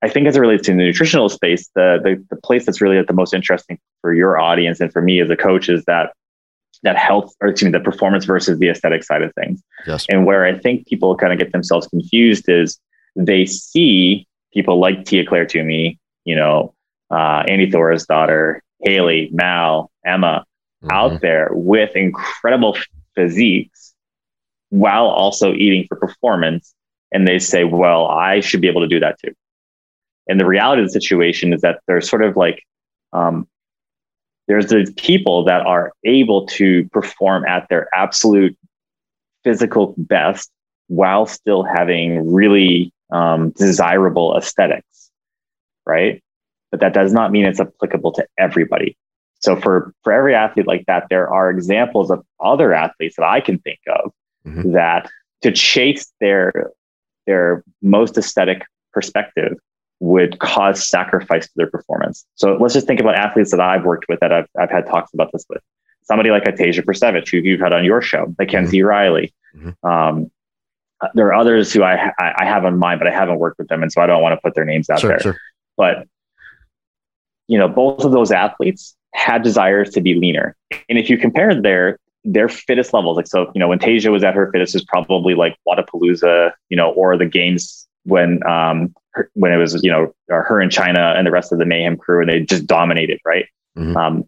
Speaker 3: I think as it relates to the nutritional space, the, the, the place that's really at the most interesting for your audience and for me as a coach is that that health or excuse me, the performance versus the aesthetic side of things.
Speaker 2: Yes.
Speaker 3: And where I think people kind of get themselves confused is they see people like Tia-Clair Toomey, you know, uh, Annie daughter Haley, Mal, Emma, mm-hmm. out there with incredible physiques while also eating for performance. And they say, well, I should be able to do that too. And the reality of the situation is that there's sort of like, um, there's the people that are able to perform at their absolute physical best while still having really um, desirable aesthetics, right? But that does not mean it's applicable to everybody. So for for every athlete like that, there are examples of other athletes that I can think of mm-hmm. that to chase their their most aesthetic perspective would cause sacrifice to their performance. So let's just think about athletes that I've worked with that I've, I've had talks about this with. Somebody like Atasia Percevecz, who you've had on your show, Mackenzie mm-hmm. Riley. Mm-hmm. Um, there are others who I, I have in mind, but I haven't worked with them. And so I don't want to put their names out sure, there. Sure. But, you know, both of those athletes had desires to be leaner. And if you compare their their fittest levels, like so, you know, when Tasia was at her fittest is probably like Wodapalooza, you know, or the games when um her, when it was you know her and Chyna and the rest of the Mayhem crew and they just dominated, right? Mm-hmm. Um,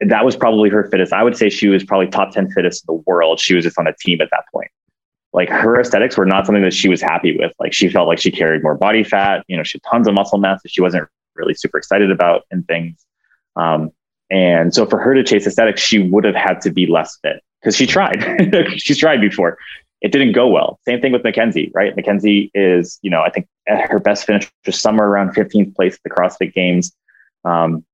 Speaker 3: that was probably her fittest. I would say she was probably top ten fittest in the world. She was just on a team at that point. Like her aesthetics were not something that she was happy with. Like she felt like she carried more body fat. You know, she had tons of muscle mass that she wasn't really super excited about and things. Um, and so for her to chase aesthetics, she would have had to be less fit because she tried. <laughs> She's tried before it didn't go well. Same thing with Mackenzie, right? Mackenzie is, you know, I think at her best finish was somewhere around 15th place at the CrossFit Games. Um,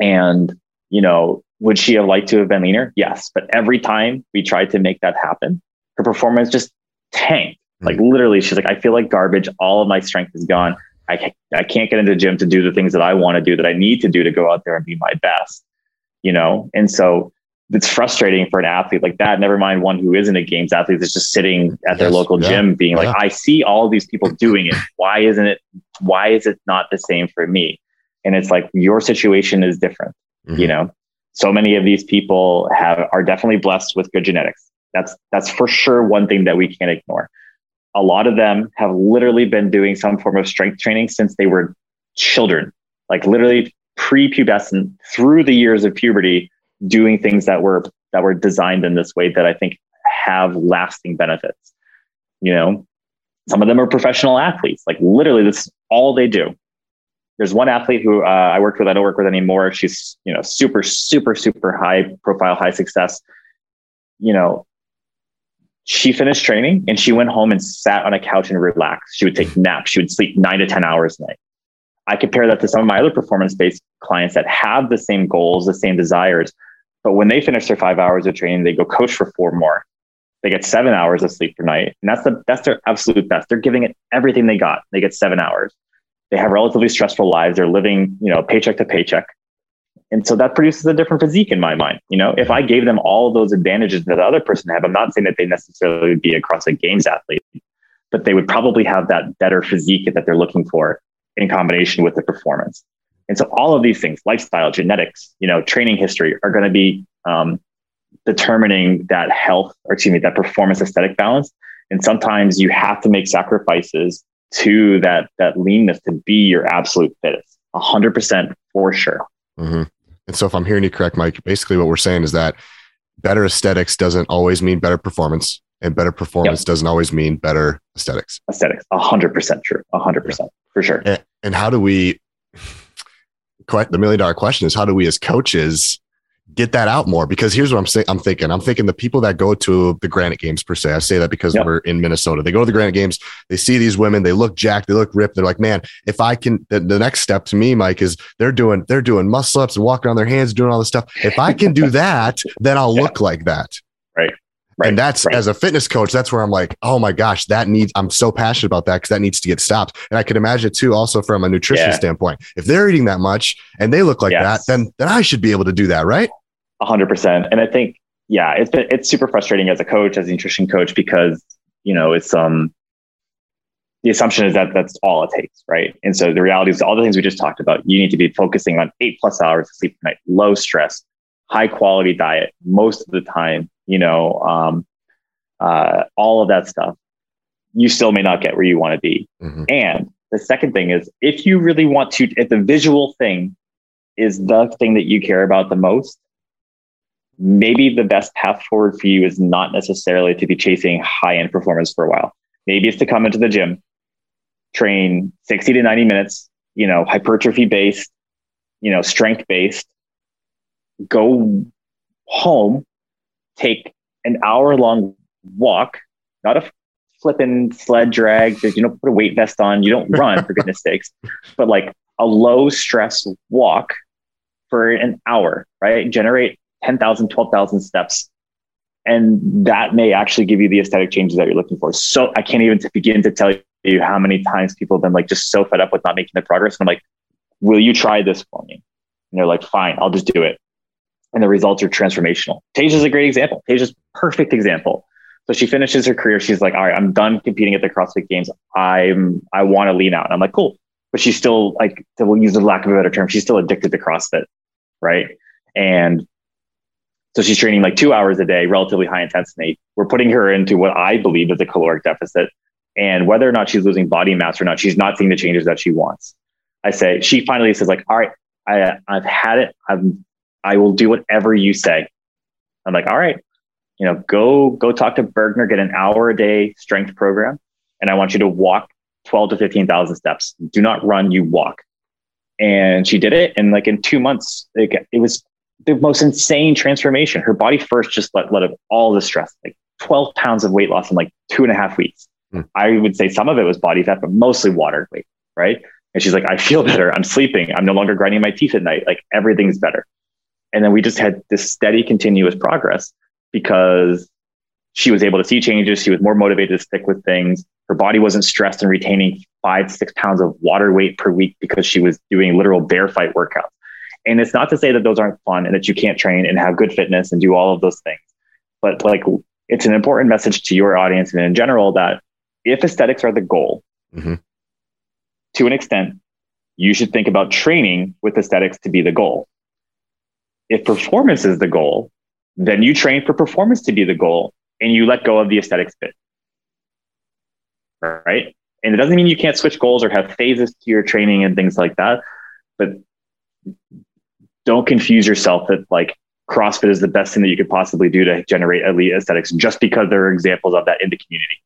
Speaker 3: and, you know, would she have liked to have been leaner? Yes. But every time we tried to make that happen, her performance just tanked. Like literally, she's like, I feel like garbage. All of my strength is gone. I can't, I can't get into the gym to do the things that I want to do, that I need to do to go out there and be my best, you know? And so it's frustrating for an athlete like that. Never mind one who isn't a games athlete that's just sitting at their local yeah, gym being yeah. like, I see all these people doing it. Why isn't it, why is it not the same for me? And it's like, your situation is different. Mm-hmm. You know, so many of these people have, are definitely blessed with good genetics. That's, that's for sure one thing that we can't ignore. A lot of them have literally been doing some form of strength training since they were children, like literally pre-pubescent through the years of puberty doing things that were that were designed in this way that I think have lasting benefits. You know, some of them are professional athletes. Like literally, this is all they do. There's one athlete who uh, I worked with. I don't work with anymore. She's you know super super super high profile, high success. You know, she finished training and she went home and sat on a couch and relaxed. She would take mm-hmm. naps. She would sleep nine to ten hours a night. I compare that to some of my other performance based clients that have the same goals, the same desires, but when they finish their five hours of training, they go coach for four more. They get seven hours of sleep per night. And that's the that's their absolute best. They're giving it everything they got. They get seven hours. They have relatively stressful lives. They're living, you know, paycheck to paycheck. And so that produces a different physique in my mind. You know, if I gave them all those advantages that the other person have, I'm not saying that they necessarily would be across a CrossFit Games athlete, but they would probably have that better physique that they're looking for in combination with the performance. And so all of these things, lifestyle, genetics, you know, training history are going to be um, determining that health, or excuse me, that performance aesthetic balance. And sometimes you have to make sacrifices to that that leanness to be your absolute fittest. A hundred percent for sure.
Speaker 2: Mm-hmm. And so, if I'm hearing you correct, Mike, basically what we're saying is that better aesthetics doesn't always mean better performance, and better performance yep. doesn't always mean better aesthetics.
Speaker 3: Aesthetics, a hundred percent true, a hundred percent for sure.
Speaker 2: And, and how do we? the million dollar question is how do we as coaches get that out more because here's what I'm saying. I'm thinking. I'm thinking the people that go to the Granite Games per se. I say that because yep. we're in Minnesota. They go to the Granite Games. They see these women. They look jacked. They look ripped. They're like, man, if I can. The, the next step to me, Mike, is they're doing they're doing muscle ups and walking on their hands, doing all this stuff. If I can do <laughs> that, then I'll yeah. look like that.
Speaker 3: Right.
Speaker 2: Right, and that's right. as a fitness coach, that's where I'm like, oh my gosh, that needs, I'm so passionate about that because that needs to get stopped. And I can imagine it too, also from a nutrition yeah. standpoint. If they're eating that much and they look like yes. that, then then I should be able to do that, right?
Speaker 3: Hundred percent. And I think, yeah, it's been, it's super frustrating as a coach, as a nutrition coach, because, you know, it's, um, the assumption is that that's all it takes, right? And so the reality is all the things we just talked about, you need to be focusing on eight plus hours of sleep per night, low stress, high quality diet most of the time, you know, um, uh, all of that stuff. You still may not get where you want to be. Mm-hmm. And the second thing is if you really want to, if the visual thing is the thing that you care about the most, maybe the best path forward for you is not necessarily to be chasing high end performance for a while. Maybe it's to come into the gym, train 60 to 90 minutes, you know, hypertrophy based, you know, strength based, go home, take an hour long walk, not a flipping sled drag you don't put a weight vest on, you don't run for goodness <laughs> sakes, but like a low stress walk for an hour, right? Generate 10,000, 12,000 steps And that may actually give you the aesthetic changes that you're looking for. So I can't even begin to tell you how many times people have been like just so fed up with not making the progress. And I'm like, will you try this for me? And they're like, fine, I'll just do it. And the results are transformational. Tasia's a great example. Tasia's perfect example. So she finishes her career. She's like, all right, I'm done competing at the CrossFit Games. I'm I want to lean out. And I'm like, cool. But she's still like, to we'll use the lack of a better term, she's still addicted to CrossFit, right? And so she's training like two hours a day, relatively high intensity. We're putting her into what I believe is a caloric deficit. And whether or not she's losing body mass or not, she's not seeing the changes that she wants. I say, she finally says, like, all right, I, I've had it. I'm, I will do whatever you say. I'm like, all right, you know, go, go talk to Bergner, get an hour a day strength program. And I want you to walk 12 to 15,000 steps. Do not run, you walk. And she did it. And like in two months, it, it was the most insane transformation. Her body first just let, let of all the stress, like 12 pounds of weight loss in like two and a half weeks. Mm. I would say some of it was body fat, but mostly water weight. Right. And she's like, I feel <laughs> better. I'm sleeping. I'm no longer grinding my teeth at night. Like everything's better. And then we just had this steady, continuous progress because she was able to see changes. She was more motivated to stick with things. Her body wasn't stressed and retaining five, six pounds of water weight per week because she was doing literal bear fight workouts. And it's not to say that those aren't fun and that you can't train and have good fitness and do all of those things. But like it's an important message to your audience and in general that if aesthetics are the goal, mm-hmm. to an extent, you should think about training with aesthetics to be the goal. If performance is the goal, then you train for performance to be the goal and you let go of the aesthetics bit. Right. And it doesn't mean you can't switch goals or have phases to your training and things like that. But don't confuse yourself that like CrossFit is the best thing that you could possibly do to generate elite aesthetics just because there are examples of that in the community.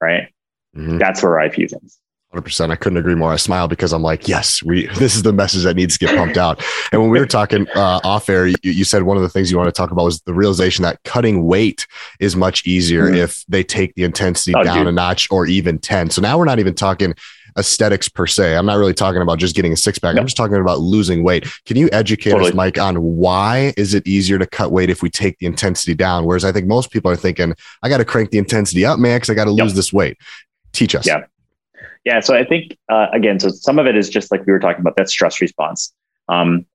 Speaker 3: Right. Mm-hmm. That's where I view things.
Speaker 2: 100%. I couldn't agree more. I smile because I'm like, yes, we, <laughs> this is the message that needs to get pumped out. And when we were talking uh, off air, you, you, said one of the things you want to talk about was the realization that cutting weight is much easier mm-hmm. if they take the intensity oh, down dude. a notch or even 10. So now we're not even talking aesthetics per se. I'm not really talking about just getting a six pack. I'm just talking about losing weight. Can you educate totally. us, Mike, on why is it easier to cut weight if we take the intensity down? Whereas I think most people are thinking, I got to crank the intensity up, man, because I got to lose yep. this weight. Teach us.
Speaker 3: Yeah. Yeah. So I think, uh, again, so some of it is just like we were talking about that stress response. Um,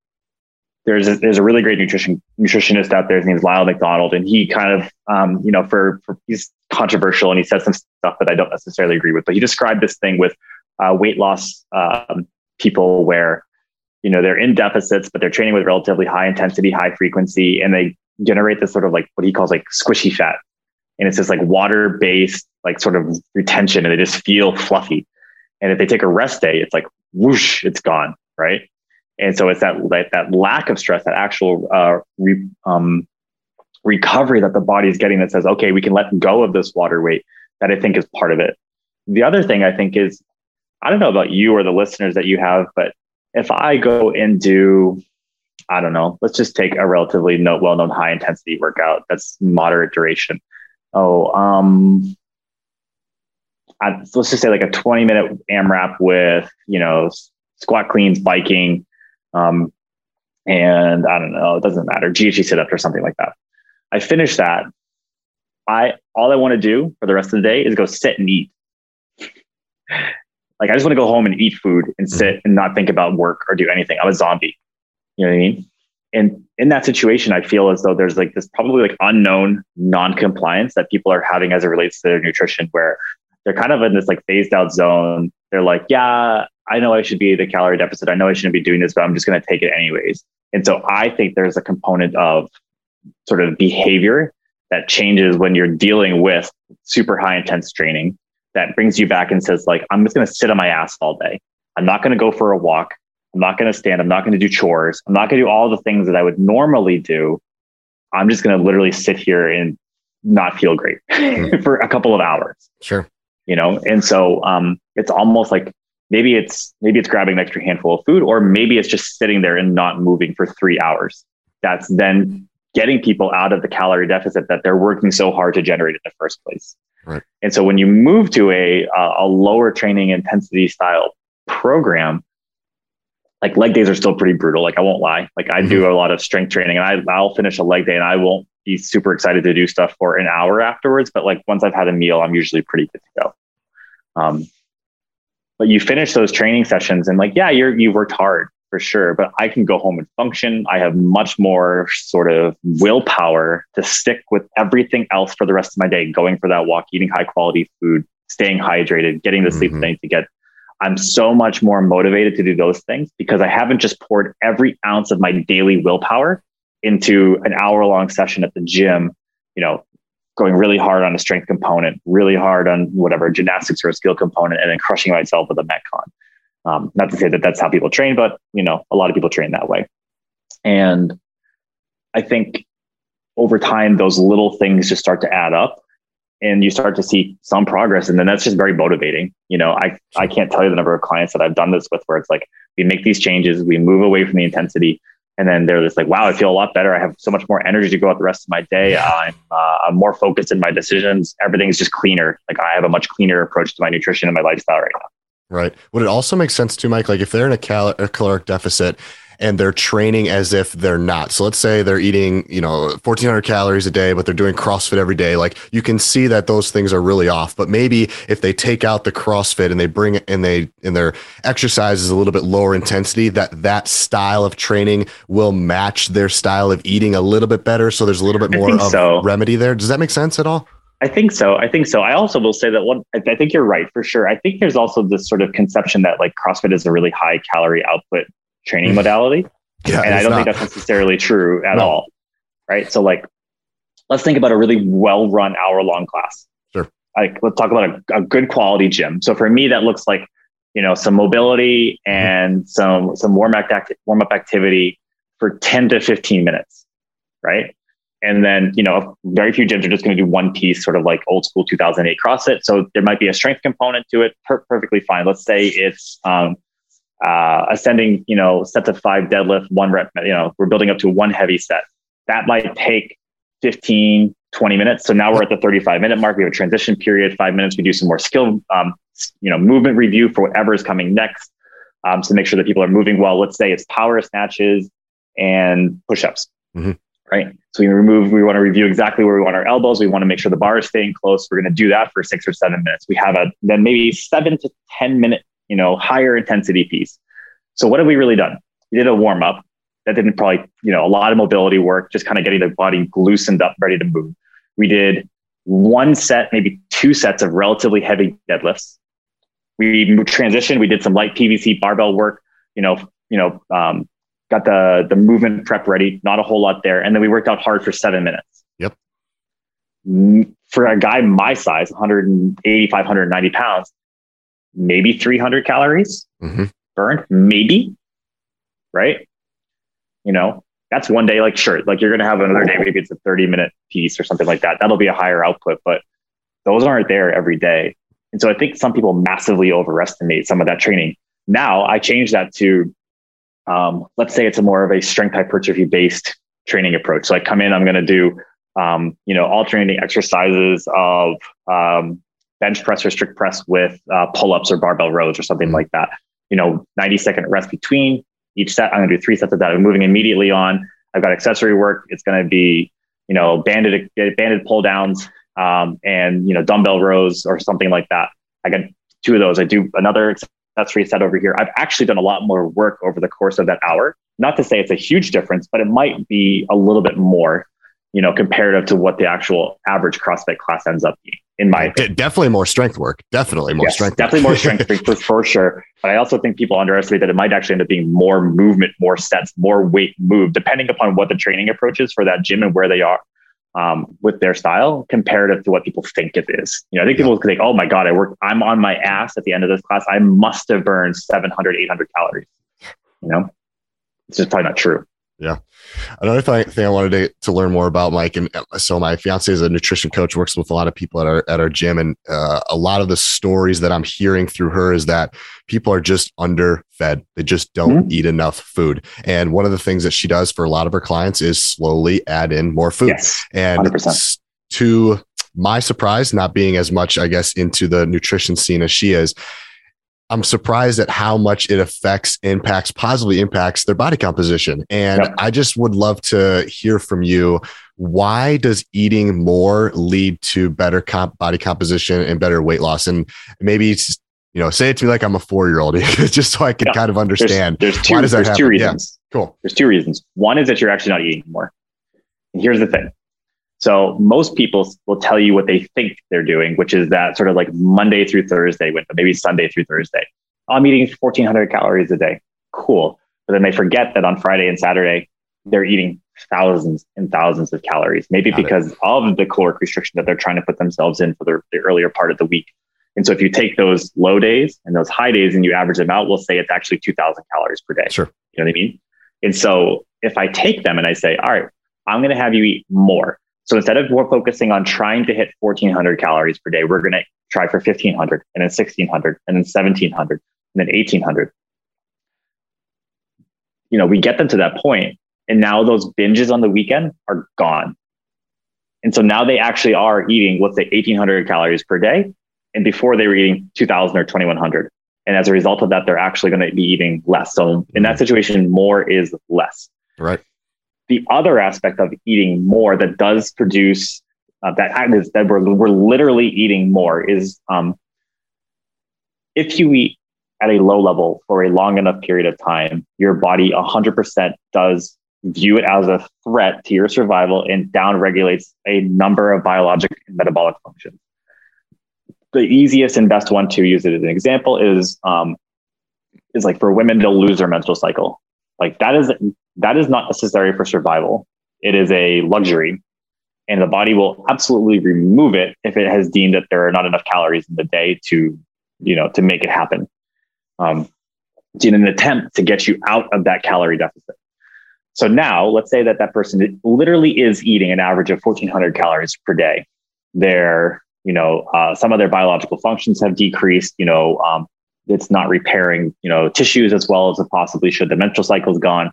Speaker 3: there's a, there's a really great nutrition nutritionist out there. His name is Lyle McDonald, and he kind of, um, you know, for, for he's controversial and he says some stuff that I don't necessarily agree with, but he described this thing with uh, weight loss um, people where you know they're in deficits but they're training with relatively high intensity high frequency and they generate this sort of like what he calls like squishy fat. And it's this like water based like sort of retention and they just feel fluffy. And if they take a rest day it's like whoosh it's gone right? And so it's that that, that lack of stress that actual uh, re, um, recovery that the body is getting that says okay we can let go of this water weight that i think is part of it. The other thing i think is I don't know about you or the listeners that you have, but if I go and do, I don't know, let's just take a relatively no, well-known high intensity workout that's moderate duration. Oh, um, I, let's just say like a 20 minute AMRAP with, you know, squat cleans, biking, um, and I don't know, it doesn't matter, GHD sit ups or something like that. I finish that. I all I want to do for the rest of the day is go sit and eat. Like I just want to go home and eat food and mm-hmm. sit and not think about work or do anything. I'm a zombie. You know what I mean? And in that situation, I feel as though there's like this probably like unknown non-compliance that people are having as it relates to their nutrition, where they're kind of in this like phased out zone. They're like, yeah, I know I should be the calorie deficit. I know I shouldn't be doing this, but I'm just going to take it anyways. And so I think there's a component of sort of behavior that changes when you're dealing with super high intense training that brings you back and says like i'm just going to sit on my ass all day. I'm not going to go for a walk. I'm not going to stand. I'm not going to do chores. I'm not going to do all the things that i would normally do. I'm just going to literally sit here and not feel great <laughs> for a couple of hours.
Speaker 2: Sure.
Speaker 3: You know? And so um, it's almost like maybe it's maybe it's grabbing an extra handful of food or maybe it's just sitting there and not moving for three hours. That's then getting people out of the calorie deficit that they're working so hard to generate in the first place
Speaker 2: Right.
Speaker 3: And so when you move to a a lower training intensity style program, like leg days are still pretty brutal. Like I won't lie. Like I mm-hmm. do a lot of strength training, and I I'll finish a leg day, and I won't be super excited to do stuff for an hour afterwards. But like once I've had a meal, I'm usually pretty good to go. Um, but you finish those training sessions and like, yeah, you're you've worked hard for sure, but I can go home and function. I have much more sort of willpower to stick with everything else for the rest of my day, going for that walk, eating high quality food, staying hydrated, getting the sleep mm-hmm. that I need to get. I'm so much more motivated to do those things because I haven't just poured every ounce of my daily willpower into an hour long session at the gym, you know, going really hard on a strength component, really hard on whatever gymnastics or a skill component, and then crushing myself with a metcon. Um, not to say that that's how people train, but you know, a lot of people train that way. And I think over time, those little things just start to add up, and you start to see some progress, and then that's just very motivating. You know, I I can't tell you the number of clients that I've done this with, where it's like we make these changes, we move away from the intensity, and then they're just like, wow, I feel a lot better. I have so much more energy to go out the rest of my day. I'm, uh, I'm more focused in my decisions. Everything's just cleaner. Like I have a much cleaner approach to my nutrition and my lifestyle right now.
Speaker 2: Right. Would it also make sense to Mike? Like if they're in a, cal- a caloric deficit and they're training as if they're not. So let's say they're eating, you know, 1400 calories a day, but they're doing CrossFit every day. Like you can see that those things are really off. But maybe if they take out the CrossFit and they bring it and they and their exercise is a little bit lower intensity, that that style of training will match their style of eating a little bit better. So there's a little bit more of so. remedy there. Does that make sense at all?
Speaker 3: I think so. I think so. I also will say that one, I think you're right for sure. I think there's also this sort of conception that like CrossFit is a really high calorie output training mm. modality. Yeah, and I don't not. think that's necessarily true at no. all. Right. So like, let's think about a really well run hour long class.
Speaker 2: Sure.
Speaker 3: Like let's talk about a, a, good quality gym. So for me, that looks like, you know, some mobility mm-hmm. and mm-hmm. some, some warm up, warm up activity for 10 to 15 minutes. Right. And then, you know, very few gyms are just going to do one piece, sort of like old school 2008 CrossFit. So there might be a strength component to it. Per- perfectly fine. Let's say it's, um, uh, ascending, you know, set to five deadlift, one rep, you know, we're building up to one heavy set. That might take 15, 20 minutes. So now we're at the 35 minute mark. We have a transition period, five minutes. We do some more skill, um, you know, movement review for whatever is coming next um, to make sure that people are moving well. Let's say it's power snatches and push-ups, mm-hmm. Right? So we remove, we want to review exactly where we want our elbows. We want to make sure the bar is staying close. We're going to do that for six or seven minutes. We have a, then maybe seven to 10 minute you know, higher intensity piece. So what have we really done? We did a warm up that didn't probably, you know, a lot of mobility work, just kind of getting the body loosened up, ready to move. We did one set, maybe two sets of relatively heavy deadlifts. We transitioned. We did some light PVC barbell work. You know, you know, um, got the the movement prep ready. Not a whole lot there, and then we worked out hard for seven minutes.
Speaker 2: Yep.
Speaker 3: For a guy my size, 185, 190 pounds, maybe 300 calories mm-hmm. burned, maybe, right? You know, that's one day, like, sure, like you're going to have another day, maybe it's a 30 minute piece or something like that. That'll be a higher output, but those aren't there every day. And so I think some people massively overestimate some of that training. Now I change that to, um, let's say it's a more of a strength hypertrophy based training approach. So I come in, I'm going to do, um, you know, alternating exercises of um, bench press or strict press with uh, pull ups or barbell rows or something mm-hmm. like that. You know, 90 second rest between each set. I'm going to do three sets of that. I'm moving immediately on. I've got accessory work. It's going to be, you know, banded banded pull downs um, and you know dumbbell rows or something like that. I got two of those. I do another accessory reset over here. I've actually done a lot more work over the course of that hour. Not to say it's a huge difference, but it might be a little bit more, you know, comparative to what the actual average CrossFit class ends up being in my
Speaker 2: opinion. definitely more strength work. Definitely more yes, strength.
Speaker 3: Definitely more <laughs> strength for, for sure. But I also think people underestimate that it might actually end up being more movement, more sets, more weight moved, depending upon what the training approach is for that gym and where they are um, with their style, comparative to what people think it is. You know, I think yeah. people think, "Oh my god, I work. I'm on my ass at the end of this class. I must have burned 700, 800 calories." You know, it's just probably not true.
Speaker 2: Yeah. Another th- thing I wanted to, to learn more about, Mike, and uh, so my fiance is a nutrition coach, works with a lot of people at our at our gym, and uh, a lot of the stories that I'm hearing through her is that people are just underfed; they just don't mm-hmm. eat enough food. And one of the things that she does for a lot of her clients is slowly add in more food.
Speaker 3: Yes,
Speaker 2: and 100%. to my surprise, not being as much, I guess, into the nutrition scene as she is, I'm surprised at how much it affects, impacts, positively impacts their body composition. And yep. I just would love to hear from you why does eating more lead to better comp- body composition and better weight loss? And maybe you know, say it to me like I'm a four year old, <laughs> just so I can yeah. kind of understand.
Speaker 3: There's, there's two, why does that there's happen? two reasons.
Speaker 2: Yeah. Cool.
Speaker 3: There's two reasons. One is that you're actually not eating more. And here's the thing. So most people will tell you what they think they're doing, which is that sort of like Monday through Thursday window, maybe Sunday through Thursday. I'm eating 1400 calories a day. Cool. But then they forget that on Friday and Saturday, they're eating thousands and thousands of calories, maybe Got because it. of the caloric restriction that they're trying to put themselves in for the, the earlier part of the week. And so if you take those low days and those high days and you average them out, we'll say it's actually 2000 calories per day.
Speaker 2: Sure.
Speaker 3: You know what I mean? And so if I take them and I say, all right, I'm going to have you eat more. So instead of more focusing on trying to hit 1400 calories per day, we're going to try for 1500 and then 1600 and then 1700 and then 1800. You know, we get them to that point and now those binges on the weekend are gone. And so now they actually are eating, let's say 1800 calories per day. And before they were eating 2000 or 2100. And as a result of that, they're actually going to be eating less. So in that situation, more is less.
Speaker 2: Right.
Speaker 3: The other aspect of eating more that does produce uh, that is that we're, we're literally eating more is um, if you eat at a low level for a long enough period of time, your body 100% does view it as a threat to your survival and downregulates a number of biologic and metabolic functions. The easiest and best one to use it as an example is um, is like for women to lose their menstrual cycle. Like that is that is not necessary for survival. It is a luxury, and the body will absolutely remove it if it has deemed that there are not enough calories in the day to you know to make it happen. Um, in an attempt to get you out of that calorie deficit. So now let's say that that person literally is eating an average of 1400 calories per day. Their, you know, uh, some of their biological functions have decreased, you know, um, it's not repairing, you know, tissues as well as it possibly should. The menstrual cycle is gone.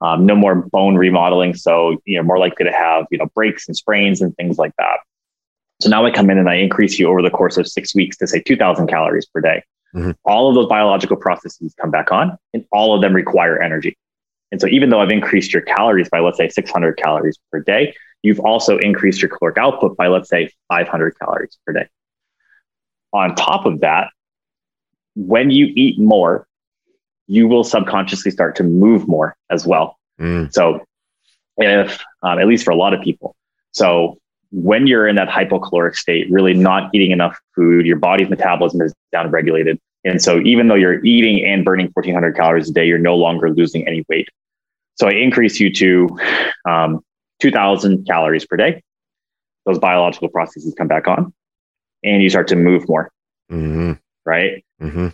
Speaker 3: Um, no more bone remodeling. So, you know, more likely to have, you know, breaks and sprains and things like that. So now I come in and I increase you over the course of six weeks to say 2000 calories per day. Mm-hmm. All of those biological processes come back on and all of them require energy. And so even though I've increased your calories by, let's say, 600 calories per day, you've also increased your caloric output by, let's say, 500 calories per day. On top of that, when you eat more, you will subconsciously start to move more as well. Mm. So, if um, at least for a lot of people, so when you're in that hypocaloric state, really not eating enough food, your body's metabolism is downregulated. And so even though you're eating and burning 1400 calories a day, you're no longer losing any weight. So I increase you to um, 2000 calories per day. Those biological processes come back on and you start to move more. Mm-hmm. Right. Mm-hmm.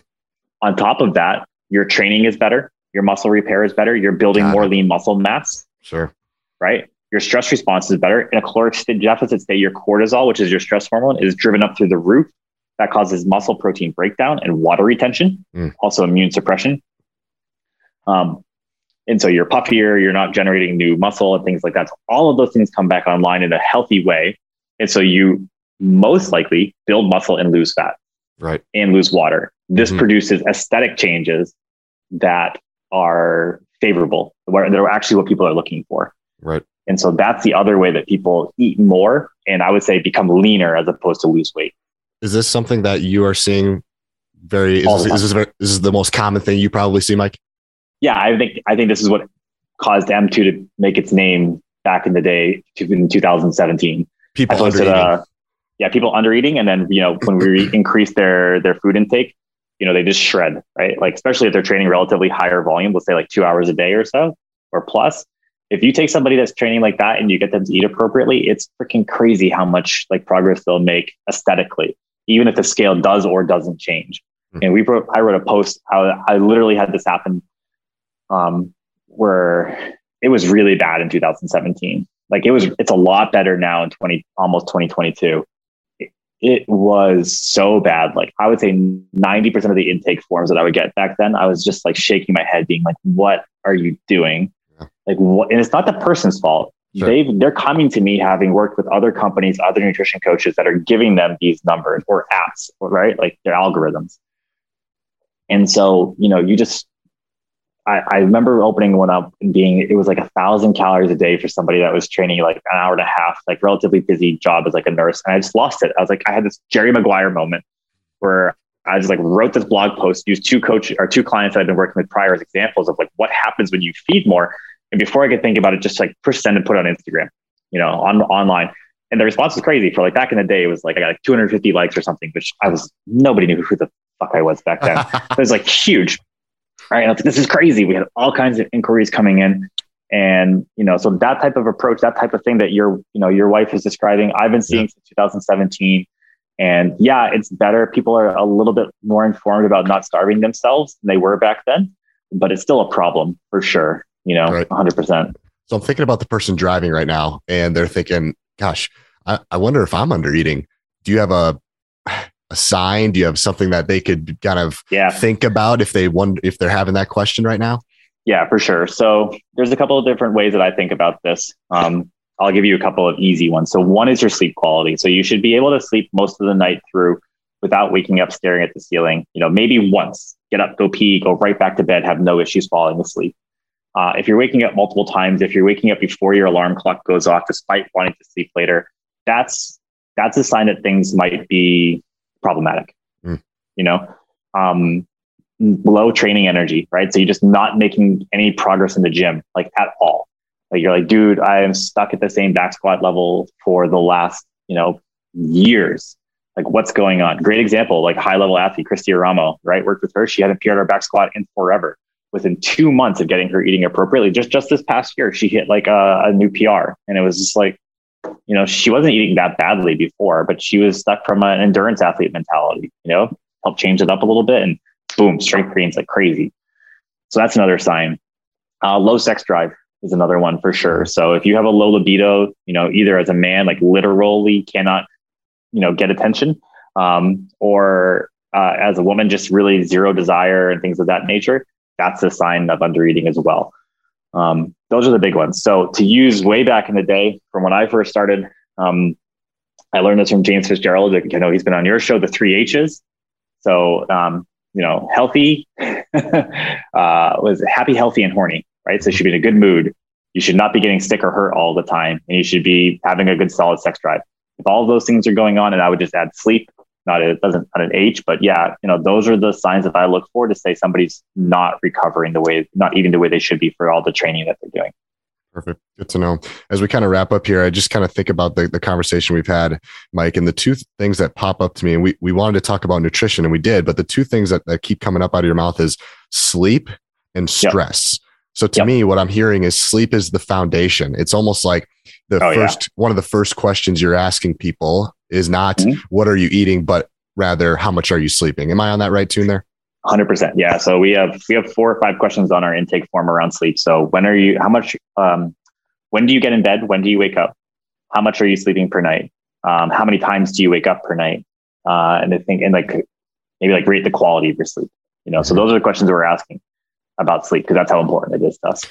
Speaker 3: On top of that, your training is better. Your muscle repair is better. You're building Got more it. lean muscle mass.
Speaker 2: Sure.
Speaker 3: Right. Your stress response is better. In a caloric deficit state, your cortisol, which is your stress hormone, is driven up through the roof that causes muscle protein breakdown and water retention, mm. also immune suppression. Um, and so you're puffier, you're not generating new muscle and things like that. So all of those things come back online in a healthy way. And so you most likely build muscle and lose fat.
Speaker 2: Right.
Speaker 3: And lose water. This mm-hmm. produces aesthetic changes that are favorable, where they're actually what people are looking for.
Speaker 2: Right.
Speaker 3: And so that's the other way that people eat more and I would say become leaner as opposed to lose weight.
Speaker 2: Is this something that you are seeing very is, this, is this, this is the most common thing you probably see, Mike?
Speaker 3: Yeah, I think I think this is what caused M2 to make its name back in the day in 2017.
Speaker 2: People under
Speaker 3: yeah, people under eating, and then you know when we <laughs> increase their their food intake, you know they just shred, right? Like especially if they're training relatively higher volume, let's say like two hours a day or so or plus. If you take somebody that's training like that and you get them to eat appropriately, it's freaking crazy how much like progress they'll make aesthetically even if the scale does or doesn't change. Mm-hmm. And we wrote, I wrote a post. I, I literally had this happen, um, where it was really bad in 2017. Like it was, it's a lot better now in 20, almost 2022. It, was so bad. Like I would say 90% of the intake forms that I would get back then, I was just like shaking my head, being like, what are you doing? Yeah. Like, what? And it's not the person's fault. Sure. They've they're coming to me having worked with other companies, other nutrition coaches that are giving them these numbers or apps, right? Like their algorithms. And so, you know, you just I, I remember opening one up and being it was like a thousand calories a day for somebody that was training like an hour and a half, like relatively busy job as like a nurse. And I just lost it. I was like, I had this Jerry Maguire moment where I just like wrote this blog post, used two coach or two clients that I've been working with prior as examples of like what happens when you feed more. And before I could think about it, just like push send and put on Instagram, you know, on online. And the response was crazy. For like back in the day, it was like I got like 250 likes or something, which I was nobody knew who the fuck I was back then. <laughs> it was like huge. Right. And I was like, this is crazy. We had all kinds of inquiries coming in. And, you know, so that type of approach, that type of thing that your, you know, your wife is describing, I've been seeing yeah. since 2017. And yeah, it's better. People are a little bit more informed about not starving themselves than they were back then, but it's still a problem for sure, you know, right. 100%.
Speaker 2: So I'm thinking about the person driving right now and they're thinking, gosh, I, I wonder if I'm under eating. Do you have a a sign? Do you have something that they could kind of yeah. think about if they wonder if they're having that question right now?
Speaker 3: Yeah, for sure. So there's a couple of different ways that I think about this. Um, I'll give you a couple of easy ones. So one is your sleep quality. So you should be able to sleep most of the night through without waking up staring at the ceiling. You know, maybe once, get up, go pee, go right back to bed, have no issues falling asleep. Uh, if you're waking up multiple times, if you're waking up before your alarm clock goes off, despite wanting to sleep later, that's that's a sign that things might be problematic. Mm. You know, um, low training energy, right? So you're just not making any progress in the gym, like at all. Like you're like, dude, I am stuck at the same back squat level for the last, you know, years. Like, what's going on? Great example, like high level athlete, Kristi Eramo, right? Worked with her. She hadn't PR'd her back squat in forever. Within two months of getting her eating appropriately, just just this past year, she hit like a, a new PR, and it was just like, you know, she wasn't eating that badly before, but she was stuck from an endurance athlete mentality, you know, help change it up a little bit and boom, strength gains like crazy. So that's another sign. Uh, low sex drive is another one for sure. So if you have a low libido, you know, either as a man, like literally cannot, you know, get attention, um, or uh, as a woman, just really zero desire and things of that nature, that's a sign of undereating as well. Um, those are the big ones. So to use way back in the day, from when I first started, um, I learned this from James Fitzgerald. I know he's been on your show, the three H's. So um, you know, healthy <laughs> uh, was happy, healthy, and horny. Right. So you should be in a good mood. You should not be getting sick or hurt all the time, and you should be having a good, solid sex drive. If all those things are going on, and I would just add sleep, not it doesn't not an H, but yeah, you know, those are the signs that I look for to say somebody's not recovering the way, not eating the way they should be for all the training that they're doing.
Speaker 2: Perfect. Good to know. As we kind of wrap up here, I just kind of think about the, the conversation we've had, Mike, and the two things that pop up to me. And we, we wanted to talk about nutrition and we did, but the two things that, that keep coming up out of your mouth is sleep and stress. Yep. So to yep. me, what I'm hearing is sleep is the foundation. It's almost like the oh, first, yeah. one of the first questions you're asking people is not mm-hmm. what are you eating, but rather how much are you sleeping? Am I on that right tune there?
Speaker 3: Hundred percent. Yeah. So we have we have four or five questions on our intake form around sleep. So when are you? How much? Um, when do you get in bed? When do you wake up? How much are you sleeping per night? Um, how many times do you wake up per night? Uh, and I think and like maybe like rate the quality of your sleep. You know. So those are the questions we're asking about sleep because that's how important it is to us.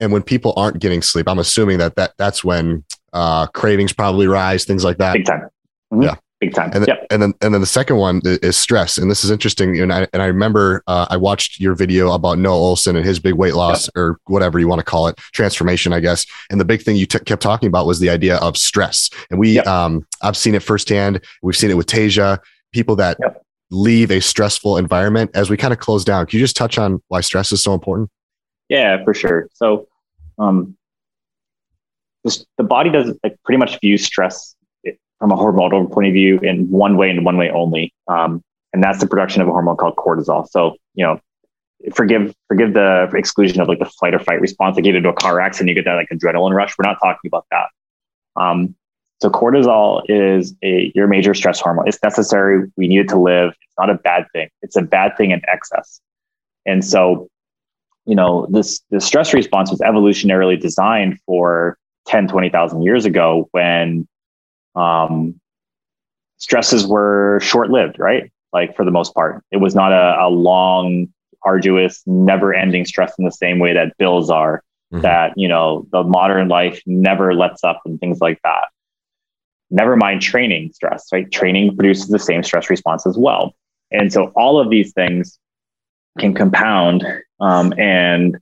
Speaker 2: And when people aren't getting sleep, I'm assuming that that that's when uh, cravings probably rise, things like that.
Speaker 3: Big time. Mm-hmm.
Speaker 2: Yeah
Speaker 3: big time.
Speaker 2: And, yep. and then and then the second one is stress, and this is interesting. And I and I remember uh, I watched your video about Noah Ohlsen and his big weight loss yep. or whatever you want to call it, transformation, I guess. And the big thing you t- kept talking about was the idea of stress. And we, yep. um, I've seen it firsthand. We've seen it with Tasia, people that leave a stressful environment. As we kind of close down, can you just touch on why stress is so important?
Speaker 3: Yeah, for sure. So, um, this, the body does like pretty much view stress from a hormonal point of view in one way and one way only. Um, and that's the production of a hormone called cortisol. So, you know, forgive forgive the exclusion of like the flight or fight response. Like you get into a car accident, you get that like adrenaline rush. We're not talking about that. Um, so cortisol is a your major stress hormone. It's necessary. We need it to live. It's not a bad thing. It's a bad thing in excess. And so, you know, this the stress response was evolutionarily designed for 10, 20,000 years ago when um, stresses were short lived, right? Like for the most part, it was not a, a long, arduous, never ending stress in the same way that bills are, mm-hmm. that, you know, the modern life never lets up and things like that. Never mind training stress, right? Training produces the same stress response as well. And so all of these things can compound um, and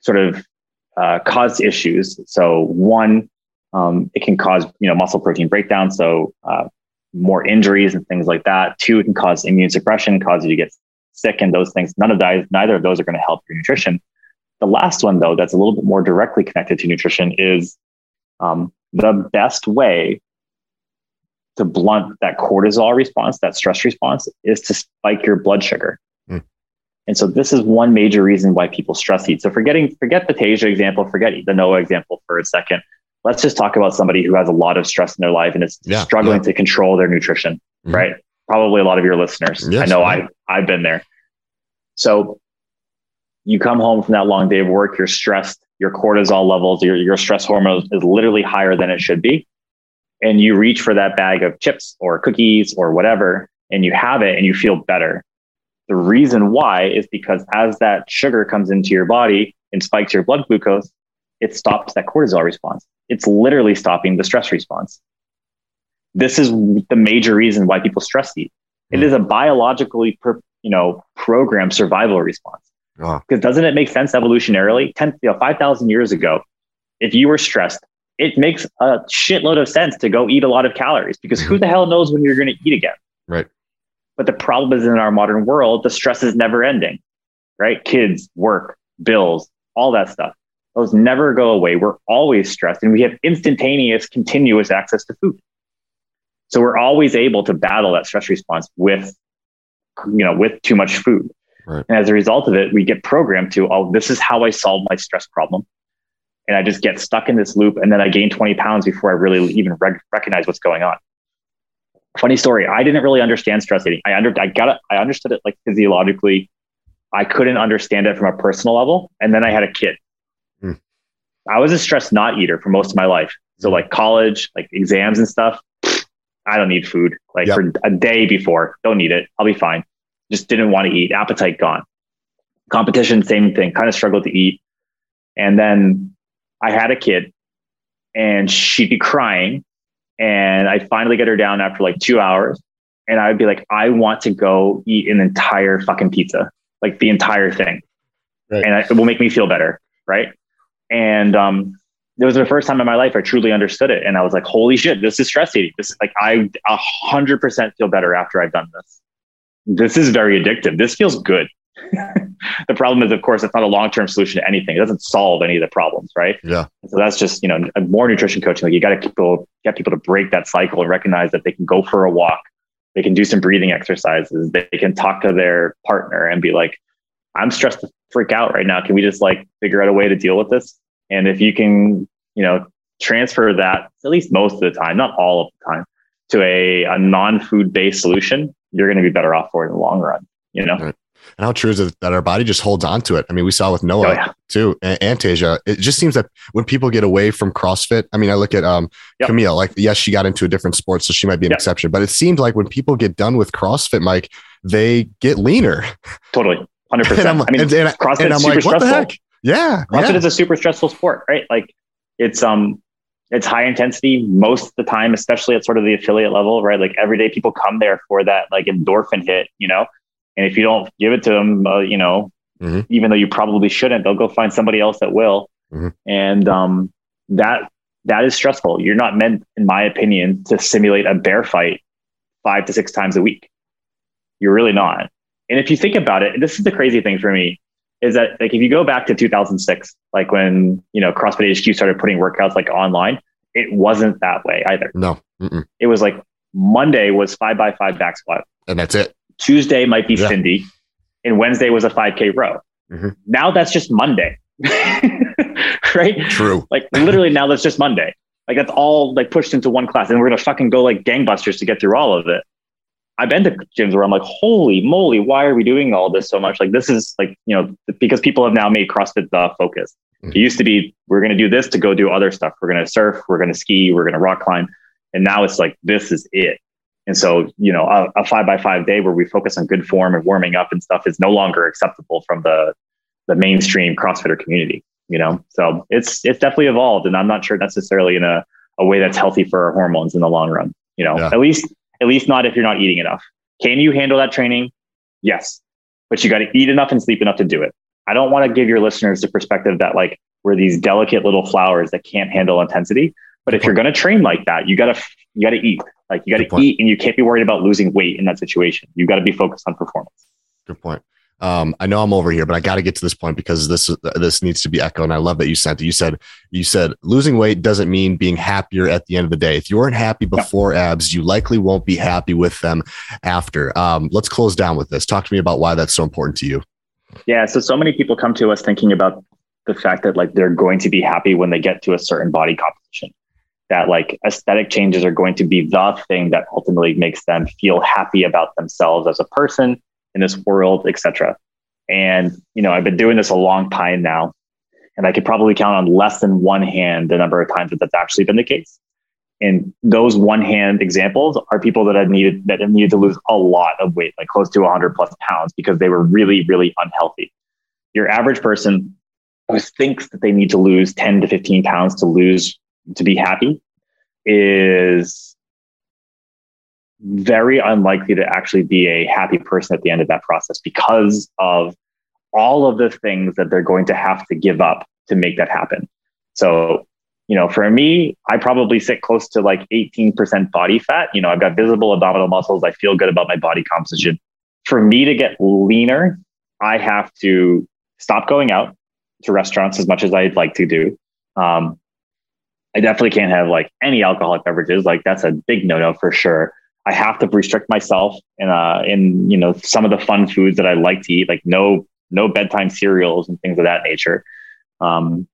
Speaker 3: sort of uh, cause issues. So one, um, it can cause you know muscle protein breakdown, so uh, more injuries and things like that. Two, it can cause immune suppression, cause you to get sick, and those things. None of that, neither of those are going to help your nutrition. The last one, though, that's a little bit more directly connected to nutrition is um, the best way to blunt that cortisol response, that stress response, is to spike your blood sugar. And so this is one major reason why people stress eat. So forgetting, forget the Tasia example, forget the Noah example for a second. Let's just talk about somebody who has a lot of stress in their life and is yeah, struggling yeah. to control their nutrition, mm-hmm. right? Probably a lot of your listeners. Yes, I know I, I've been there. So you come home from that long day of work, you're stressed, your cortisol levels, your, your stress hormone is literally higher than it should be. And you reach for that bag of chips or cookies or whatever, and you have it and you feel better. The reason why is because as that sugar comes into your body and spikes your blood glucose, it stops that cortisol response. It's literally stopping the stress response. This is the major reason why people stress eat. It hmm. a biologically, you know, programmed survival response. Because oh. doesn't it make sense evolutionarily? 10, you know, 5,000 years ago, if you were stressed, it makes a shitload of sense to go eat a lot of calories because who mm-hmm. the hell knows when you're going to eat again? But the problem is in our modern world, the stress is never ending, right? Kids, work, bills, all that stuff. Those never go away. We're always stressed and we have instantaneous, continuous access to food. So we're always able to battle that stress response with, you know, with too much food. Right. And as a result of it, we get programmed to, oh, this is how I solve my stress problem. And I just get stuck in this loop. And then I gain 20 pounds before I really even rec- recognize what's going on. Funny story. I didn't really understand stress eating. I under, I got it. I understood it like physiologically. I couldn't understand it from a personal level. And then I had a kid. Mm. I was a stress not eater for most of my life. So like college, like exams and stuff, I don't need food. Like yep. for a day before, don't need it. I'll be fine just didn't want to eat, appetite gone. Competition, same thing, kind of struggled to eat. And then I had a kid and she'd be crying. And I'd finally get her down after like two hours. And I'd be like, I want to go eat an entire fucking pizza, like the entire thing. Right. And it will make me feel better. Right. And um, it was the first time in my life I truly understood it. And I was like, holy shit, this is stress eating. This is like, I a hundred percent feel better after I've done this this is very addictive. This feels good. The problem is, of course, it's not a long term solution to anything. It doesn't solve any of the problems, right?
Speaker 2: Yeah.
Speaker 3: So that's just you know more nutrition coaching. Like you got to people get people to break that cycle and recognize that they can go for a walk, they can do some breathing exercises, they can talk to their partner and be like, "I'm stressed to freak out right now. Can we just like figure out a way to deal with this?" And if you can, you know, transfer that at least most of the time, not all of the time, to a, a non food based solution, you're going to be better off for it in the long run, you know? Right.
Speaker 2: And how true is it that our body just holds on to it? I mean, we saw with Noah oh, yeah. too, and, and Tasia. It just seems that when people get away from CrossFit, I mean, I look at um, yep. Camille, like, yes, she got into a different sport, so she might be an yep. exception, but it seems like when people get done with CrossFit, Mike, they get leaner.
Speaker 3: Totally. <laughs> 100%. I'm, I mean, and, and, CrossFit and I'm super like, what stressful. the heck?
Speaker 2: Yeah.
Speaker 3: CrossFit
Speaker 2: yeah.
Speaker 3: is a super stressful sport, right? Like, it's, um, it's high intensity most of the time, especially at sort of the affiliate level, right? Like every day people come there for that like endorphin hit, you know? And if you don't give it to them, uh, you know, mm-hmm. even though you probably shouldn't, they'll go find somebody else that will. Mm-hmm. And um, that that is stressful. You're not meant, in my opinion, to simulate a bear fight five to six times a week. You're really not. And if you think about it, this is the crazy thing for me is that like if you go back to 2006, like when you know CrossFit HQ started putting workouts like online, it wasn't that way either.
Speaker 2: No,
Speaker 3: Mm-mm. it was like Monday was five by five back squat,
Speaker 2: and that's it.
Speaker 3: Tuesday might be yeah. Cindy, and Wednesday was a 5K row. Mm-hmm. Now that's just Monday, <laughs> right?
Speaker 2: True.
Speaker 3: Like literally now that's just Monday. Like that's all like pushed into one class, and we're gonna fucking go like gangbusters to get through all of it. I've been to gyms where I'm like, holy moly, why are we doing all this so much? Like, this is like, you know, because people have now made CrossFit the focus. Mm-hmm. It used to be, we're going to do this to go do other stuff. We're going to surf, we're going to ski, we're going to rock climb. And now it's like, this is it. And so, you know, a, a, five by five day where we focus on good form and warming up and stuff is no longer acceptable from the, the mainstream CrossFitter community, you know? So it's, it's definitely evolved. And I'm not sure necessarily in a, a way that's healthy for our hormones in the long run, you know, yeah. at least at least not if you're not eating enough. Can you handle that training? Yes. but you got to eat enough and sleep enough to do it. I don't want to give your listeners the perspective that like we're these delicate little flowers that can't handle intensity. But if you're going to train like that, you gotta you gotta eat. Like you gotta eat, and you can't be worried about losing weight in that situation. You got to be focused on performance.
Speaker 2: Good point. Um, I know I'm over here, but I got to get to this point because this this needs to be echoed. And I love that you sent it. You said you said losing weight doesn't mean being happier at the end of the day. If you weren't happy before abs, you likely won't be happy with them after. Um, let's close down with this. Talk to me about why that's so important to you.
Speaker 3: Yeah, so so many people come to us thinking about the fact that like they're going to be happy when they get to a certain body composition. That like aesthetic changes are going to be the thing that ultimately makes them feel happy about themselves as a person in this world, etc. And you know, I've been doing this a long time now, and I could probably count on less than one hand the number of times that that's actually been the case. And those one hand examples are people that have needed that have needed to lose a lot of weight, like close to 100 plus pounds, because they were really, really unhealthy. Your average person who thinks that they need to lose 10 to 15 pounds to lose to be happy is very unlikely to actually be a happy person at the end of that process because of all of the things that they're going to have to give up to make that happen. So, you know, for me, I probably sit close to like 18% body fat. You know, I've got visible abdominal muscles. I feel good about my body composition. For me to get leaner, I have to stop going out to restaurants as much as I'd like to do. Um, I definitely can't have like any alcoholic beverages. Like that's a big no no for sure. I have to restrict myself in uh in you know some of the fun foods that I like to eat, like no no bedtime cereals and things of that nature. Um,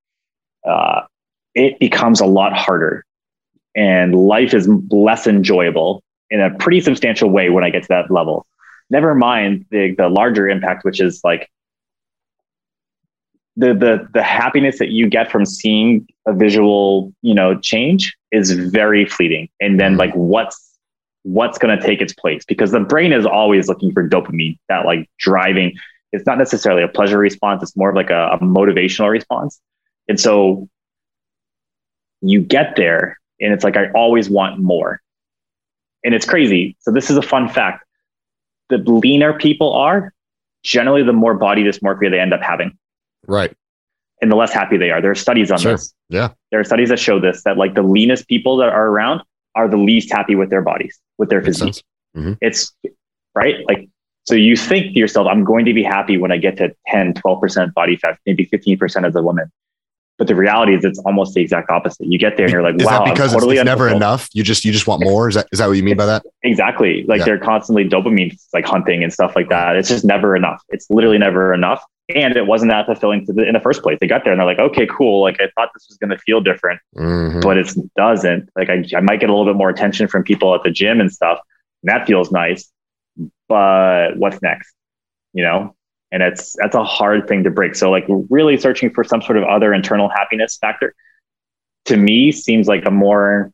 Speaker 3: uh, it becomes a lot harder, and life is less enjoyable in a pretty substantial way when I get to that level. Never mind the the larger impact, which is like the the the happiness that you get from seeing a visual you know change is very fleeting. And then mm-hmm. like what's what's going to take its place? Because the brain is always looking for dopamine that like driving. It's not necessarily a pleasure response. It's more of like a, a motivational response. And so you get there and it's like i always want more. And it's crazy. So this is a fun fact. The leaner people are generally the more body dysmorphia they end up having
Speaker 2: right
Speaker 3: and the less happy they are there are studies on
Speaker 2: sure.
Speaker 3: this
Speaker 2: yeah
Speaker 3: there are studies that show this that like the leanest people that are around are the least happy with their bodies, with their physique. Mm-hmm. It's right. Like, so you think to yourself, I'm going to be happy when I get to 10, 12% body fat, maybe 15% as a woman. But the reality is it's almost the exact opposite. You get there and you're like,
Speaker 2: is
Speaker 3: wow,
Speaker 2: that because totally it's, it's never enough. You just, you just want more. Is that, is that what you mean by that?
Speaker 3: Exactly. Like yeah. they're constantly dopamine, like hunting and stuff like that. It's just never enough. It's literally never enough and it wasn't that fulfilling the, in the first place. They got there and they're like, okay, cool. Like I thought this was going to feel different, mm-hmm. but it doesn't. Like I, I might get a little bit more attention from people at the gym and stuff. And that feels nice, but what's next? You know, and it's that's a hard thing to break. So like really searching for some sort of other internal happiness factor to me seems like a more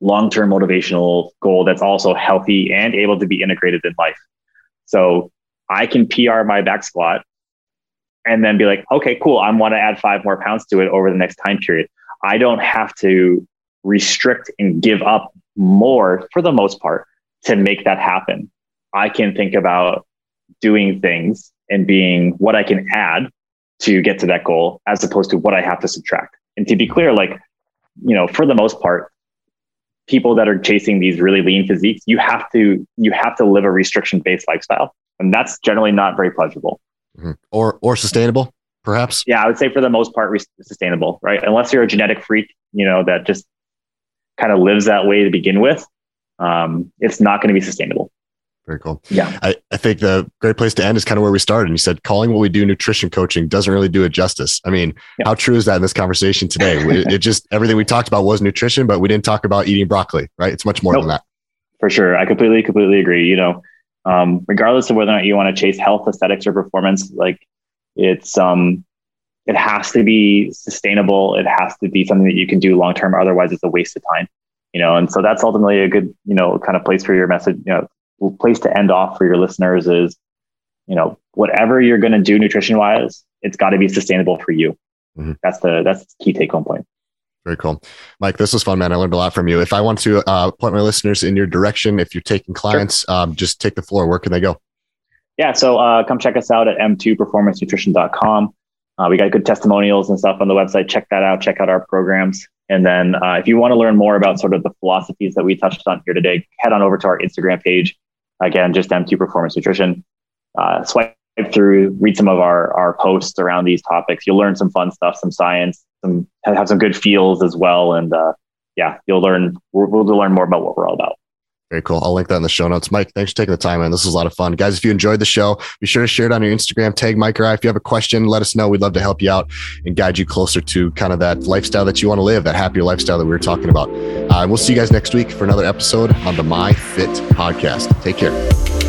Speaker 3: long-term motivational goal that's also healthy and able to be integrated in life. So I can PR my back squat and then be like, okay, cool. I want to add five more pounds to it over the next time period. I don't have to restrict and give up more for the most part to make that happen. I can think about doing things and being what I can add to get to that goal as opposed to what I have to subtract. And to be clear, like, you know, for the most part, people that are chasing these really lean physiques, you have to you have to live a restriction based lifestyle. And that's generally not very pleasurable
Speaker 2: mm-hmm. or or sustainable, perhaps.
Speaker 3: Yeah, I would say for the most part, sustainable, right? Unless you're a genetic freak, you know, that just kind of lives that way to begin with, um, it's not going to be sustainable.
Speaker 2: Very cool.
Speaker 3: Yeah.
Speaker 2: I, I think the great place to end is kind of where we started. And you said calling what we do nutrition coaching doesn't really do it justice. I mean, yeah. how true is that in this conversation today? it, <laughs> it, just everything we talked about was nutrition, but we didn't talk about eating broccoli, right? It's much more nope. than that.
Speaker 3: For sure. I completely, completely agree. You know, um, regardless of whether or not you want to chase health, aesthetics, or performance. Like it's um, it has to be sustainable. It has to be something that you can do long term. Otherwise, it's a waste of time. You know, and so that's ultimately a good you know kind of place for your message. You know, place to end off for your listeners is you know whatever you're going to do nutrition wise, it's got to be sustainable for you. Mm-hmm. That's the that's the key take home point.
Speaker 2: Very cool. Mike, this was fun, man. I learned a lot from you. If I want to uh, point my listeners in your direction, if you're taking clients, sure. um, just take the floor. Where can they go?
Speaker 3: yeah, so uh, come check us out at m2performancenutrition.com. Uh, we got good testimonials and stuff on the website. Check that out. Check out our programs. And then uh, if you want to learn more about sort of the philosophies that we touched on here today, head on over to our Instagram page. Again, just M2 Performance Nutrition. Uh, swipe through, read some of our, our posts around these topics. You'll learn some fun stuff, some science, some have some good feels as well. And uh, yeah, you'll learn, we'll, we'll learn more about what we're all about.
Speaker 2: Very cool. I'll link that in the show notes. Mike, thanks for taking the time, man. This was a lot of fun. Guys, if you enjoyed the show, be sure to share it on your Instagram, tag Mike or I. If you have a question, let us know. We'd love to help you out and guide you closer to kind of that lifestyle that you want to live, that happier lifestyle that we were talking about. Uh, we'll see you guys next week for another episode on the My Fit podcast. Take care.